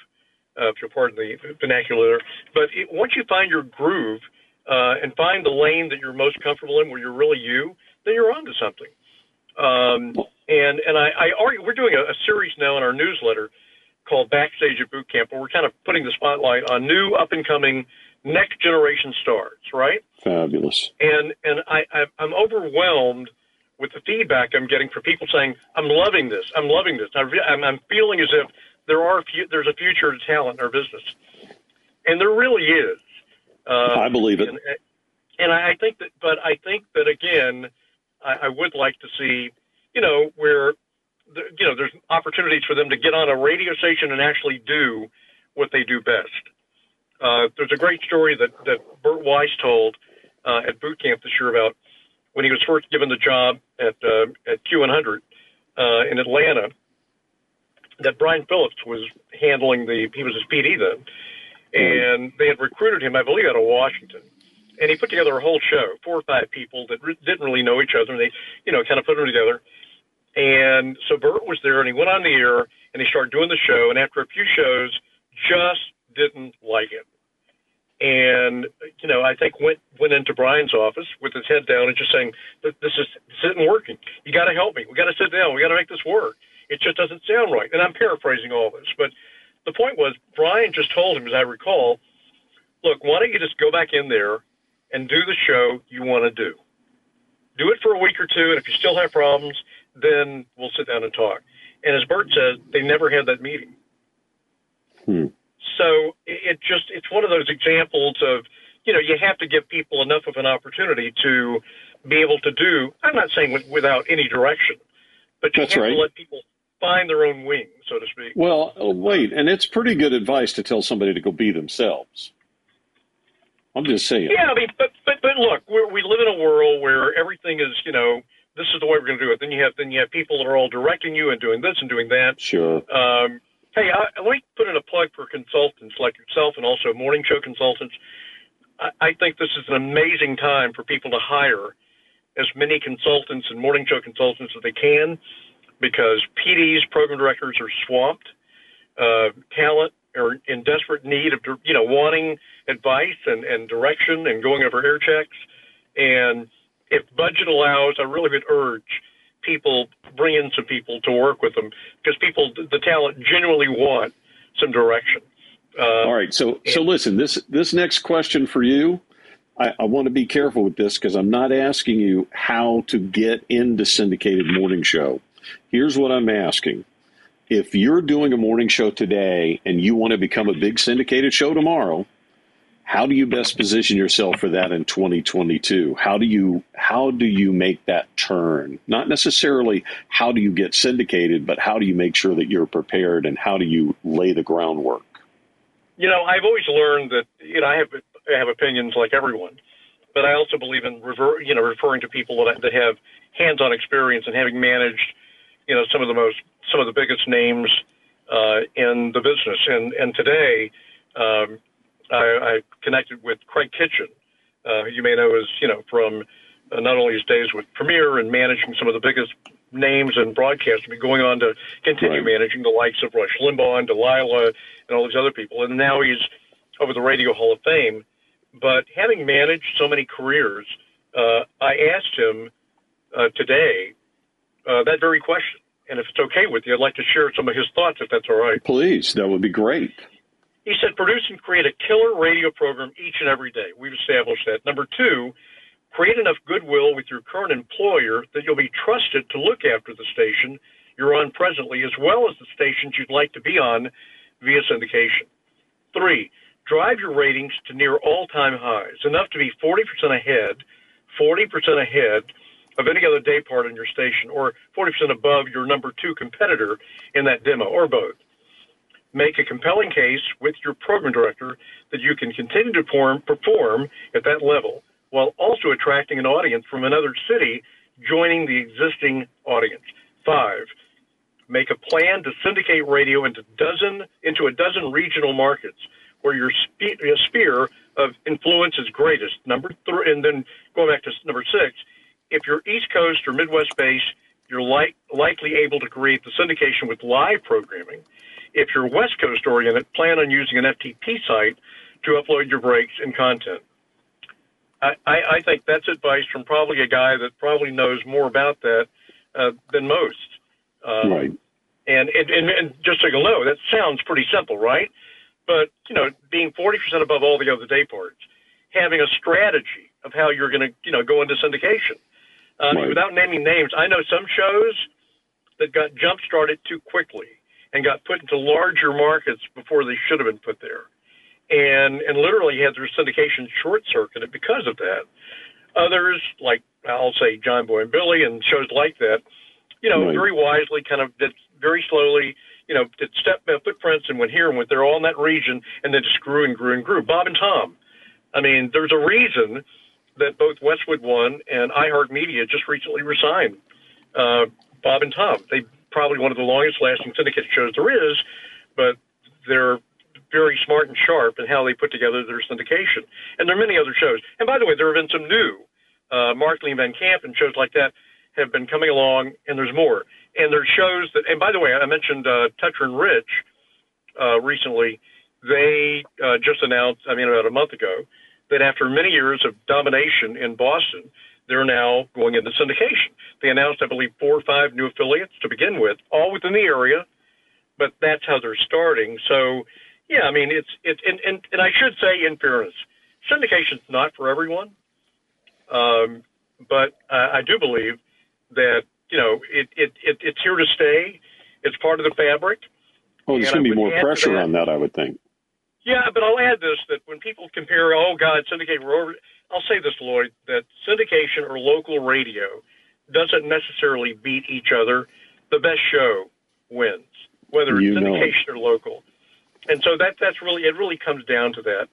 uh, if you'll pardon the vernacular, but it, once you find your groove uh, and find the lane that you're most comfortable in, where you're really you, then you're onto something. Um, and and I, I argue we're doing a, a series now in our newsletter called Backstage at Boot Camp, where we're kind of putting the spotlight on new up and coming next generation stars, right? Fabulous. And and I, I I'm overwhelmed with the feedback I'm getting from people saying, "I'm loving this. I'm loving this. I'm, I'm feeling as if there are a few, there's a future to talent in our business, and there really is. Uh, I believe it. And, and I think that, but I think that again, I, I would like to see, you know, where, the, you know, there's opportunities for them to get on a radio station and actually do what they do best. Uh, there's a great story that that Bert Weiss told uh, at boot camp this year about when he was first given the job at uh, at Q100 uh, in Atlanta, that Brian Phillips was handling the he was his PD then, and they had recruited him, I believe, out of Washington, and he put together a whole show, four or five people that re- didn't really know each other, and they, you know, kind of put them together. And so Bert was there, and he went on the air, and he started doing the show, and after a few shows, just didn't like it and you know I think went went into Brian's office with his head down and just saying this is this isn't working. You got to help me. We got to sit down. We got to make this work. It just doesn't sound right. And I'm paraphrasing all this, but the point was Brian just told him, as I recall, look, why don't you just go back in there and do the show you want to do. Do it for a week or two, and if you still have problems, then we'll sit down and talk. And as Bert says, they never had that meeting. Hmm so it just it's one of those examples of you know you have to give people enough of an opportunity to be able to do. I'm not saying with, without any direction, but you That's have right. to let people find their own wing, so to speak. Well, oh, wait, and it's pretty good advice to tell somebody to go be themselves. I'm just saying. Yeah, I mean, but but but look, we we live in a world where everything is you know this is the way we're going to do it. Then you have then you have people that are all directing you and doing this and doing that. Sure. Um, Hey, I, let me put in a plug for consultants like yourself and also morning show consultants. I, I think this is an amazing time for people to hire as many consultants and morning show consultants as they can because PDs, program directors, are swamped. Uh, talent are in desperate need of, you know, wanting advice and, and direction and going over air checks. And if budget allows, I really would urge people bring in some people to work with them because people, the talent, genuinely want some direction. Uh, All right, so so listen, this this next question for you, I, I want to be careful with this because I'm not asking you how to get into syndicated morning show. Here's what I'm asking: If you're doing a morning show today and you want to become a big syndicated show tomorrow, how do you best position yourself for that in 2022 how do you how do you make that turn? Not necessarily how do you get syndicated but how do you make sure that you're prepared and how do you lay the groundwork? You know i've always learned that you know i have i have opinions like everyone but i also believe in rever, you know referring to people that, that have hands-on experience and having managed you know some of the most some of the biggest names uh, in the business and and today um, I, I connected with Kraig Kitchin, uh, who you may know as you know from uh, not only his days with Premiere and managing some of the biggest names in broadcasting, but going on to continue right. managing the likes of Rush Limbaugh and Delilah and all these other people. And now he's over the Radio Hall of Fame. But having managed so many careers, uh, I asked him uh, today uh, that very question. And if it's okay with you, I'd like to share some of his thoughts, if that's all right. Please, that would be great. He said, produce and create a killer radio program each and every day. We've established that. Number two, create enough goodwill with your current employer that you'll be trusted to look after the station you're on presently, as well as the stations you'd like to be on via syndication. Three, drive your ratings to near all time highs, enough to be 40% ahead, 40% ahead of any other day part in your station, or 40% above your number two competitor in that demo, or both make a compelling case with your program director that you can continue to perform, perform at that level while also attracting an audience from another city joining the existing audience. Five, make a plan to syndicate radio into dozen into a dozen regional markets where your spe- sphere of influence is greatest. Number three, and then going back to number six, if you're East Coast or Midwest based, you're like, likely able to create the syndication with live programming if you're West Coast oriented, plan on using an FTP site to upload your breaks and content. I, I, I think that's advice from probably a guy that probably knows more about that uh, than most. Um, right. And, and, and, and just so you'll know, that sounds pretty simple, right? but you know, being 40% above all the other day parts, having a strategy of how you're going to, you know, go into syndication. Uh, right. Without naming names, I know some shows that got jump started too quickly and got put into larger markets before they should have been put there, and and literally had their syndication short circuited because of that. Others, like I'll say John Boy and Billy and shows like that, you know, right. very wisely kind of did very slowly, you know, did step footprints and went here and went there, all in that region, and then just grew and grew and grew. Bob and Tom. I mean, there's a reason that both Westwood One and iHeartMedia just recently resigned uh, Bob and Tom. They probably one of the longest lasting syndicate shows there is, but they're very smart and sharp in how they put together their syndication. And there are many other shows. And by the way, there have been some new uh, Markley and Van Camp and shows like that have been coming along, and there's more. And there's shows that, and by the way, I mentioned uh, and Rich uh, recently. They uh, just announced, I mean, about a month ago, that after many years of domination in Boston, they're now going into syndication. They announced, I believe, four or five new affiliates to begin with, all within the area, but that's how they're starting. So, yeah, I mean, it's it, and and, and I should say, in fairness, syndication's not for everyone, um, but uh, I do believe that you know it, it, it it's here to stay. It's part of the fabric. Oh, there's going to be more pressure that, on that, I would think. Yeah, but I'll add this: that when people compare, oh God, syndicate, I'll say this, Loyd, that syndication or local radio doesn't necessarily beat each other. The best show wins, whether it's you syndication or local. And so that that's really it. Really comes down to that.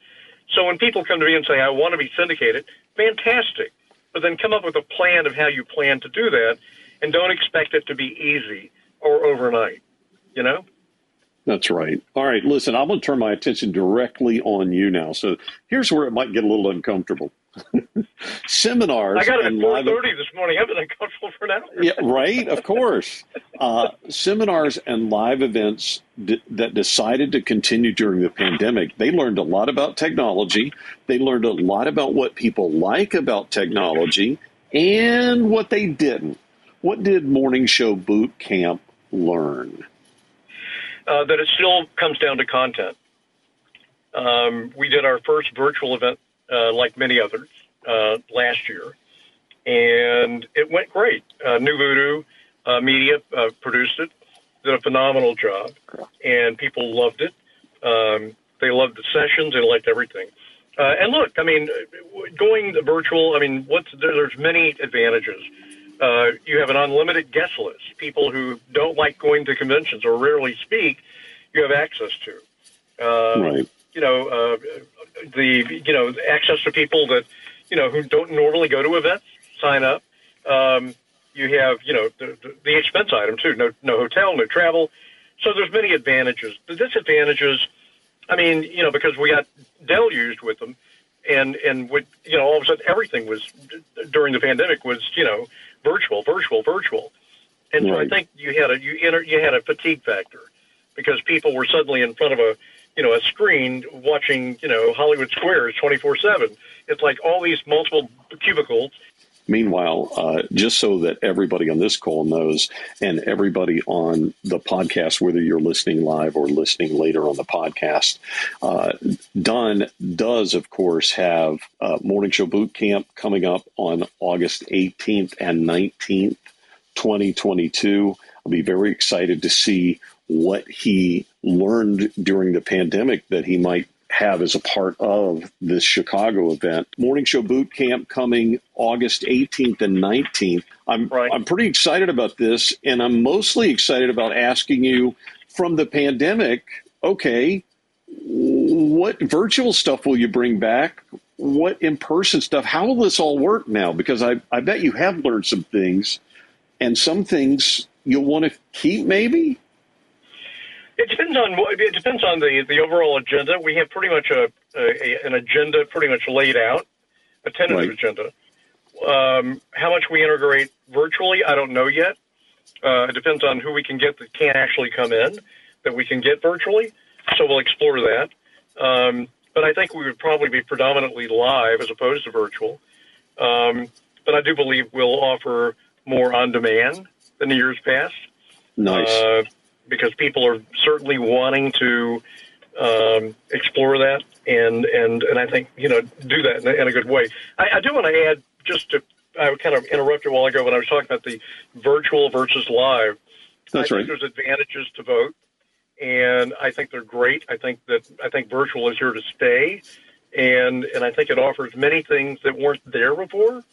So when people come to me and say, "I want to be syndicated," fantastic, but then come up with a plan of how you plan to do that, and don't expect it to be easy or overnight. You know. That's right. All right, listen, I'm going to turn my attention directly on you now. So here's where it might get a little uncomfortable. seminars. I got it at four thirty this morning. I've been uncomfortable for an hour. yeah, right. Of course. Uh, seminars and live events d- that decided to continue during the pandemic. They learned a lot about technology. They learned a lot about what people like about technology and what they didn't. What did Morning Show Boot Camp learn? Uh, that it still comes down to content. Um, we did our first virtual event uh, like many others, uh, last year, and it went great. Uh, New Voodoo uh, Media produced it, did a phenomenal job, and people loved it. Um, they loved the sessions, they liked everything. And look, I mean, going virtual, I mean, what's there's many advantages. Uh, you have an unlimited guest list. People who don't like going to conventions or rarely speak, you have access to. Uh, right you know, uh, the you know access to people that you know who don't normally go to events sign up. Um, you have you know the, the expense item too. No no hotel, no travel. So there's many advantages. The disadvantages, I mean, you know, because we got deluged with them, and and with, you know all of a sudden everything was during the pandemic was you know virtual, virtual, virtual, and right. so I think you had a you enter, you had a fatigue factor because people were suddenly in front of a you know, a screen watching, you know, Hollywood Squares 24 7. It's like all these multiple cubicles. Meanwhile, uh, just so that everybody on this call knows, and everybody on the podcast, whether you're listening live or listening later on the podcast, uh, Don does, of course, have uh, Morning Show Boot Camp coming up on August 18th and 19th, 2022. I'll be very excited to see what he learned during the pandemic that he might have as a part of this Chicago event. Morning Show Boot Camp coming August 18th and 19th. I'm right. I'm pretty excited about this and I'm mostly excited about asking you from the pandemic, okay, what virtual stuff will you bring back? What in-person stuff? How will this all work now? Because I I bet you have learned some things and some things you'll want to keep maybe it depends on it depends on the the overall agenda. We have pretty much a, a an agenda pretty much laid out, a tentative right. agenda. Um, how much we integrate virtually, I don't know yet. Uh, it depends on who we can get that can't actually come in, that we can get virtually. So we'll explore that. Um, but I think we would probably be predominantly live as opposed to virtual. Um, but I do believe we'll offer more on demand than the years past. Nice. Uh, because people are certainly wanting to um, explore that, and and and I think you know do that in a, in a good way. I, I do want to add just to I kind of interrupted a while ago when I was talking about the virtual versus live. That's I right. think there's advantages to vote, and I think they're great. I think that I think virtual is here to stay, and and I think it offers many things that weren't there before.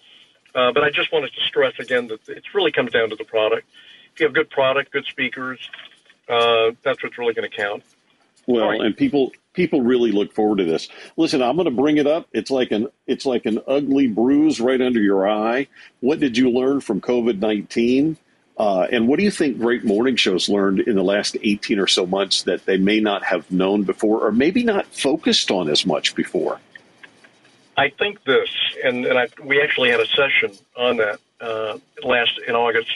Uh, but I just wanted to stress again that it really comes down to the product. If you have good product, good speakers, uh, that's what's really going to count. Well, Right. and people people really look forward to this. Listen, I'm going to bring it up. It's like an it's like an ugly bruise right under your eye. What did you learn from COVID nineteen? Uh, and what do you think great morning shows learned in the last 18 or so months that they may not have known before or maybe not focused on as much before? I think this, and, and I, we actually had a session on that uh, last in August.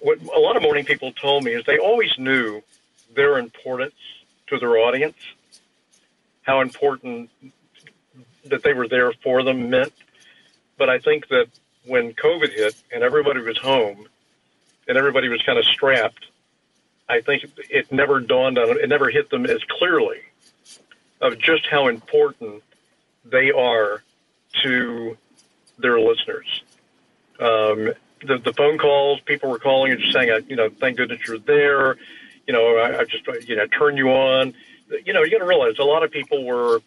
What a lot of morning people told me is they always knew their importance to their audience, how important that they were there for them meant. But I think that when COVID hit and everybody was home and everybody was kind of strapped, I think it never dawned on them, it never hit them as clearly of just how important they are to their listeners. Um, the, the phone calls, people were calling and just saying, you know, thank goodness you're there. You know, I, I just, you know, turn you on. You know, you got to realize a lot of people were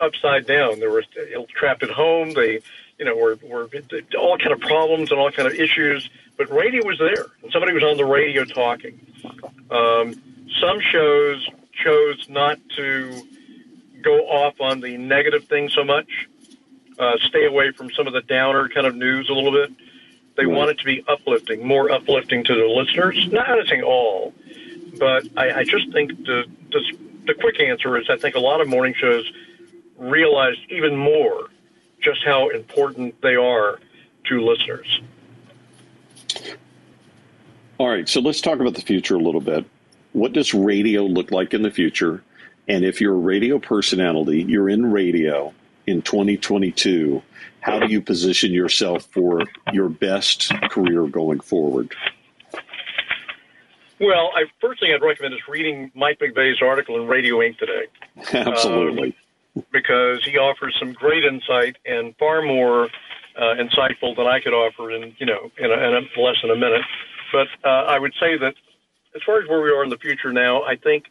upside down. They were trapped at home. They, you know, were, were all kind of problems and all kind of issues. But radio was there, and somebody was on the radio talking. Um, some shows chose not to go off on the negative thing so much. Uh, stay away from some of the downer kind of news a little bit. They Right. want it to be uplifting, more uplifting to the listeners. Not saying all, but I, I just think the, the the quick answer is I think a lot of morning shows realized even more just how important they are to listeners. All right, so let's talk about the future a little bit. What does radio look like in the future? And if you're a radio personality, you're in radio in 2022, how do you position yourself for your best career going forward? Well, I first thing I'd recommend is reading Mike McVay's article in Radio Ink today. Absolutely. because he offers some great insight and far more uh, insightful than I could offer in you know in, a, in a, less than a minute. But uh, I would say that as far as where we are in the future now, I think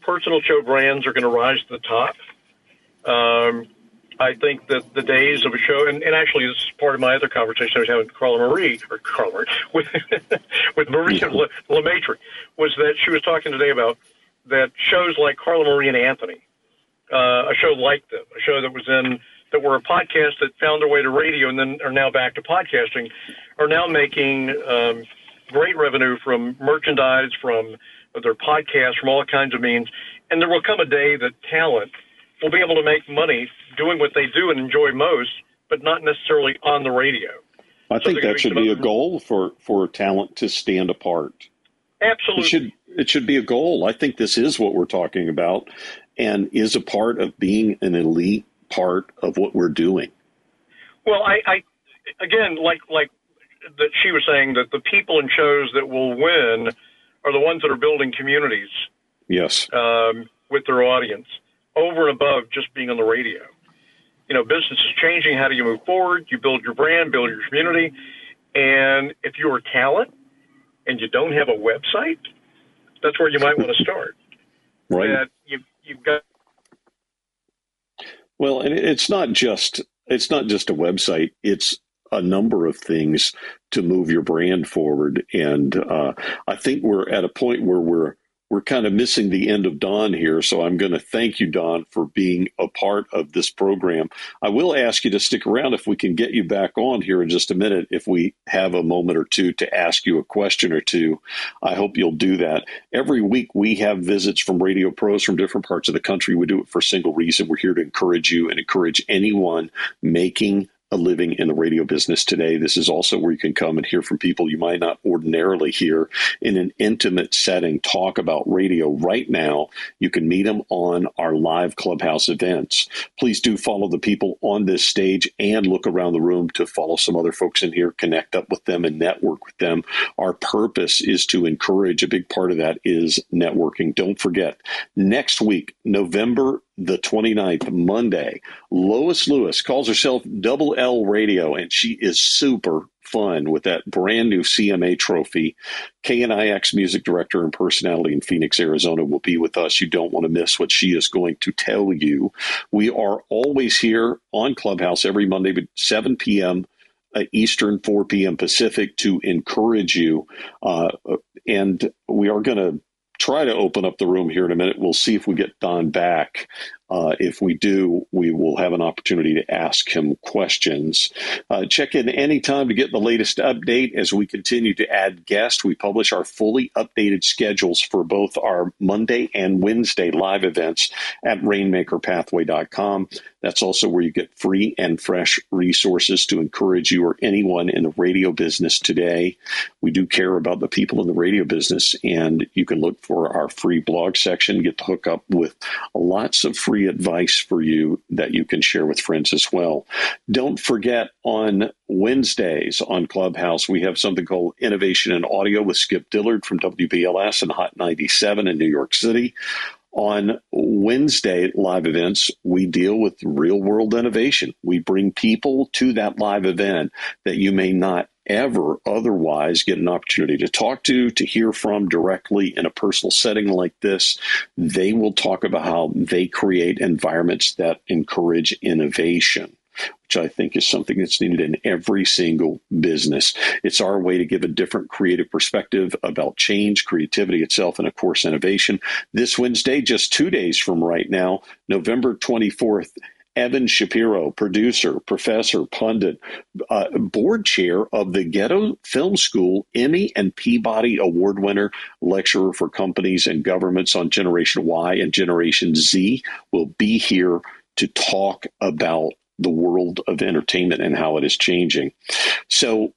personal show brands are going to rise to the top. Um, I think that the days of a show, and, and actually this is part of my other conversation I was having with Carla Marie, or Carla Marie, with, with Marie Yeah. Le, LeMaitre, was that she was talking today about that shows like Carla Marie and Anthony, uh, a show like them, a show that was in that were a podcast that found their way to radio and then are now back to podcasting, are now making um, great revenue from merchandise, from their podcasts, from all kinds of means. And there will come a day that talent will be able to make money doing what they do and enjoy most, but not necessarily on the radio. I so think that should be a goal for, for talent to stand apart. Absolutely. It should it should be a goal. I think this is what we're talking about and is a part of being an elite part of what we're doing. Well, I, I again, like like that she was saying that the people in shows that will win are the ones that are building communities Yes. um, with their audience over and above just being on the radio. You know, business is changing. How do you move forward? You build your brand, build your community, and if you're a talent and you don't have a website, that's where you might want to start. Right. That you you've got Well, and it's not just it's not just a website. It's a number of things to move your brand forward. And uh, I think we're at a point where we're we're kind of missing the end of Don here. So I'm going to thank you, Don, for being a part of this program. I will ask you to stick around if we can get you back on here in just a minute. If we have a moment or two to ask you a question or two, I hope you'll do that. Every week we have visits from radio pros from different parts of the country. We do it for a single reason. We're here to encourage you and encourage anyone making a living in the radio business today. This is also where you can come and hear from people you might not ordinarily hear in an intimate setting talk about radio right now. You can meet them on our live clubhouse events. Please do follow the people on this stage and look around the room to follow some other folks in here, connect up with them and network with them. Our purpose is to encourage. A big part of that is networking. Don't forget, next week, November the 29th, Monday, Lois Lewis calls herself Double L Radio, and she is super fun with that brand new CMA trophy. KNIX music director and personality in Phoenix, Arizona will be with us. You don't want to miss what she is going to tell you. We are always here on Clubhouse every Monday at 7 p.m. Uh, Eastern, 4 p.m. Pacific to encourage you. Uh, and we are going to try to open up the room here in a minute. We'll see if we get Don back. Uh, if we do, we will have an opportunity to ask him questions. Uh, check in anytime to get the latest update as we continue to add guests. We publish our fully updated schedules for both our Monday and Wednesday live events at rainmakerpathway.com. That's also where you get free and fresh resources to encourage you or anyone in the radio business today. We do care about the people in the radio business, and you can look for our free blog section, get to hook up with lots of free free advice for you that you can share with friends as well. Don't forget on Wednesdays on Clubhouse, we have something called Innovation in Audio with Skip Dillard from WBLS and Hot 97 in New York City. On Wednesday live events, we deal with real world innovation. We bring people to that live event that you may not ever otherwise get an opportunity to talk to, to hear from directly in a personal setting like this, they will talk about how they create environments that encourage innovation. Which I think is something that's needed in every single business. It's our way to give a different creative perspective about change, creativity itself, and of course, innovation. This Wednesday, just two days from right now, November 24th, Evan Shapiro, producer, professor, pundit, uh, board chair of the Ghetto Film School, Emmy and Peabody Award winner, lecturer for companies and governments on Generation Y and Generation Z, will be here to talk about the world of entertainment and how it is changing. So,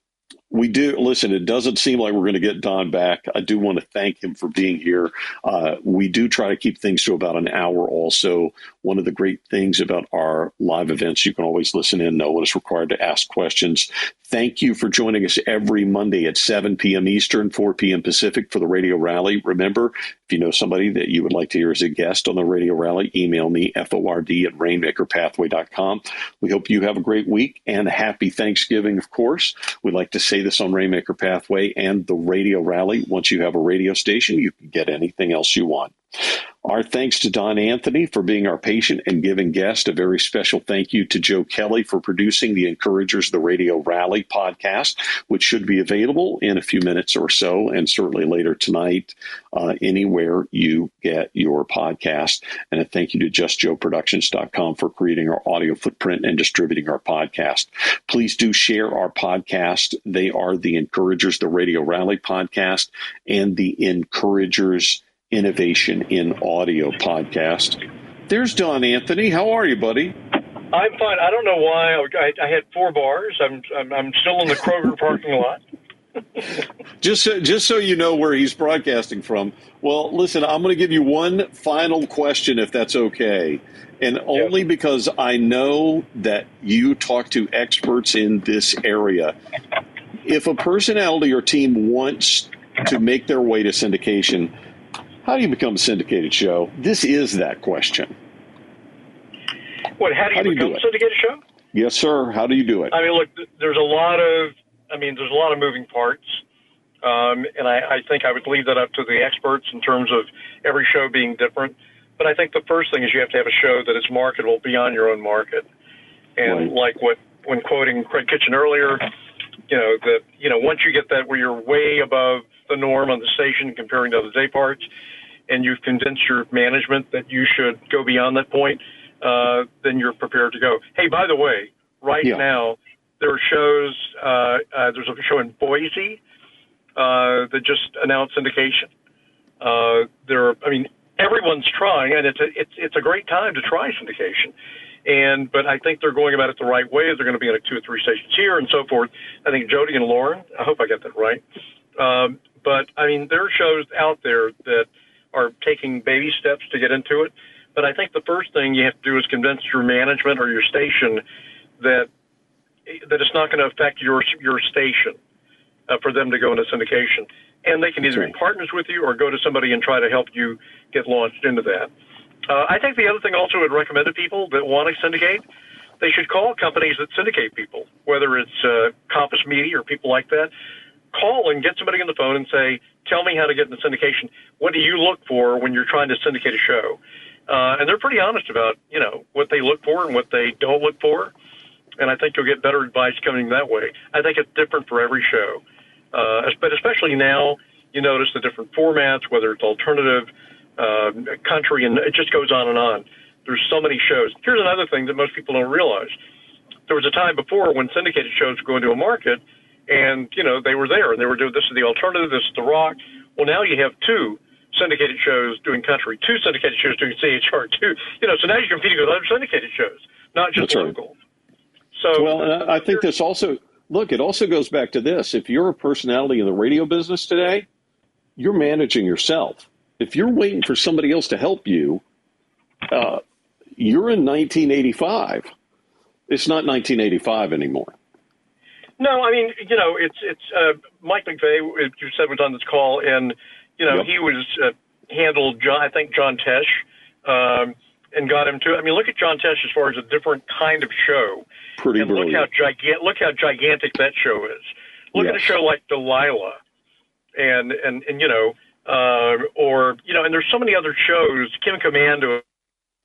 we do listen. It doesn't seem like we're going to get Don back. I do want to thank him for being here. Uh, we do try to keep things to about an hour. Also, one of the great things about our live events, you can always listen in. No one is required to ask questions. Thank you for joining us every Monday at 7 p.m. Eastern, 4 p.m. Pacific for the Radio Rally. Remember, if you know somebody that you would like to hear as a guest on the Radio Rally, email me, FORD at rainmakerpathway.com. We hope you have a great week and happy Thanksgiving, of course. We'd like to say this on Rainmaker Pathway and the Radio Rally. Once you have a radio station, you can get anything else you want. Our thanks to Don Anthony for being our patient and giving guest. A very special thank you to Joe Kelley for producing the Encouragers the Radio Rally podcast, which should be available in a few minutes or so, and certainly later tonight, uh, anywhere you get your podcast. And a thank you to JustJoeProductions.com for creating our audio footprint and distributing our podcast. Please do share our podcast. They are the Encouragers the Radio Rally podcast and the Encouragers Innovation in Audio podcast. There's Don Anthony. How are you, buddy? I'm fine. I don't know why I, I had four bars. I'm, I'm, I'm still in the Kroger parking lot. just so, just so you know where he's broadcasting from. Well, listen, I'm going to give you one final question, if that's okay, and only yep. because I know that you talk to experts in this area. If a personality or team wants to make their way to syndication, how do you become a syndicated show? This is that question. What? How do you, how do you become do a syndicated show? Yes, sir. How do you do it? I mean, look, there's a lot of, I mean, there's a lot of moving parts, um, and I, I think I would leave that up to the experts in terms of every show being different. But I think the first thing is you have to have a show that is marketable beyond your own market, and right. like what when quoting Kraig Kitchin earlier, you know that you know once you get that where you're way above the norm on the station comparing to other day parts, and you've convinced your management that you should go beyond that point, uh, then you're prepared to go. Hey, by the way, right yeah. now there are shows. Uh, uh, there's a show in Boise uh, that just announced syndication. Uh, there, are, I mean, everyone's trying, and it's a it's it's a great time to try syndication. And but I think they're going about it the right way. They're going to be in like two or three stations here and so forth. I think Jody and Lauren. I hope I get that right. Um, but I mean, there are shows out there that are taking baby steps to get into it. But I think the first thing you have to do is convince your management or your station that that it's not going to affect your your station uh, for them to go into syndication. And they can either be partners with you or go to somebody and try to help you get launched into that. Uh, I think the other thing also would recommend to people that want to syndicate, they should call companies that syndicate people, whether it's uh, Compass Media or people like that. Call and get somebody on the phone and say, "Tell me how to get into syndication. What do you look for when you're trying to syndicate a show?" Uh, and they're pretty honest about you know what they look for and what they don't look for. And I think you'll get better advice coming that way. I think it's different for every show, uh, but especially now, you notice the different formats, whether it's alternative uh, country, and it just goes on and on. There's so many shows. Here's another thing that most people don't realize. There was a time before when syndicated shows would go into a market, and you know they were there, and they were doing this is the alternative, this is the rock. Well, now you have two syndicated shows doing country, two syndicated shows doing CHR, two. You know, so now you're competing with other syndicated shows, not just That's local. Right. So, well, I think this also look. It also goes back to this: if you're a personality in the radio business today, you're managing yourself if you're waiting for somebody else to help you, uh, you're in 1985. It's not 1985 anymore. No, I mean, you know, it's it's uh, Mike McVay. You said was on this call, and you know, yep. he was uh, handled. John, I think John Tesh, um, and got him to. I mean, look at John Tesh as far as a different kind of show. Pretty and brilliant. Look how gigantic. Look how gigantic that show is. Look yes. at a show like Delilah, and and and you know, uh, or you know, and there's so many other shows. Kim Komando.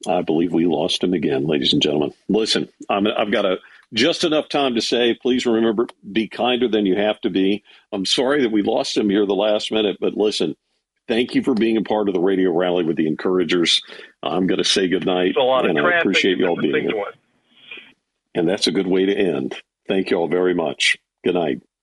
I believe we lost him again, ladies and gentlemen. Listen, i have got a just enough time to say, please remember, be kinder than you have to be. I'm sorry that we lost him here the last minute, but listen, thank you for being a part of the radio rally with the encouragers. I'm going to say goodnight, and I appreciate you all being here. And that's a good way to end. Thank you all very much. Good night.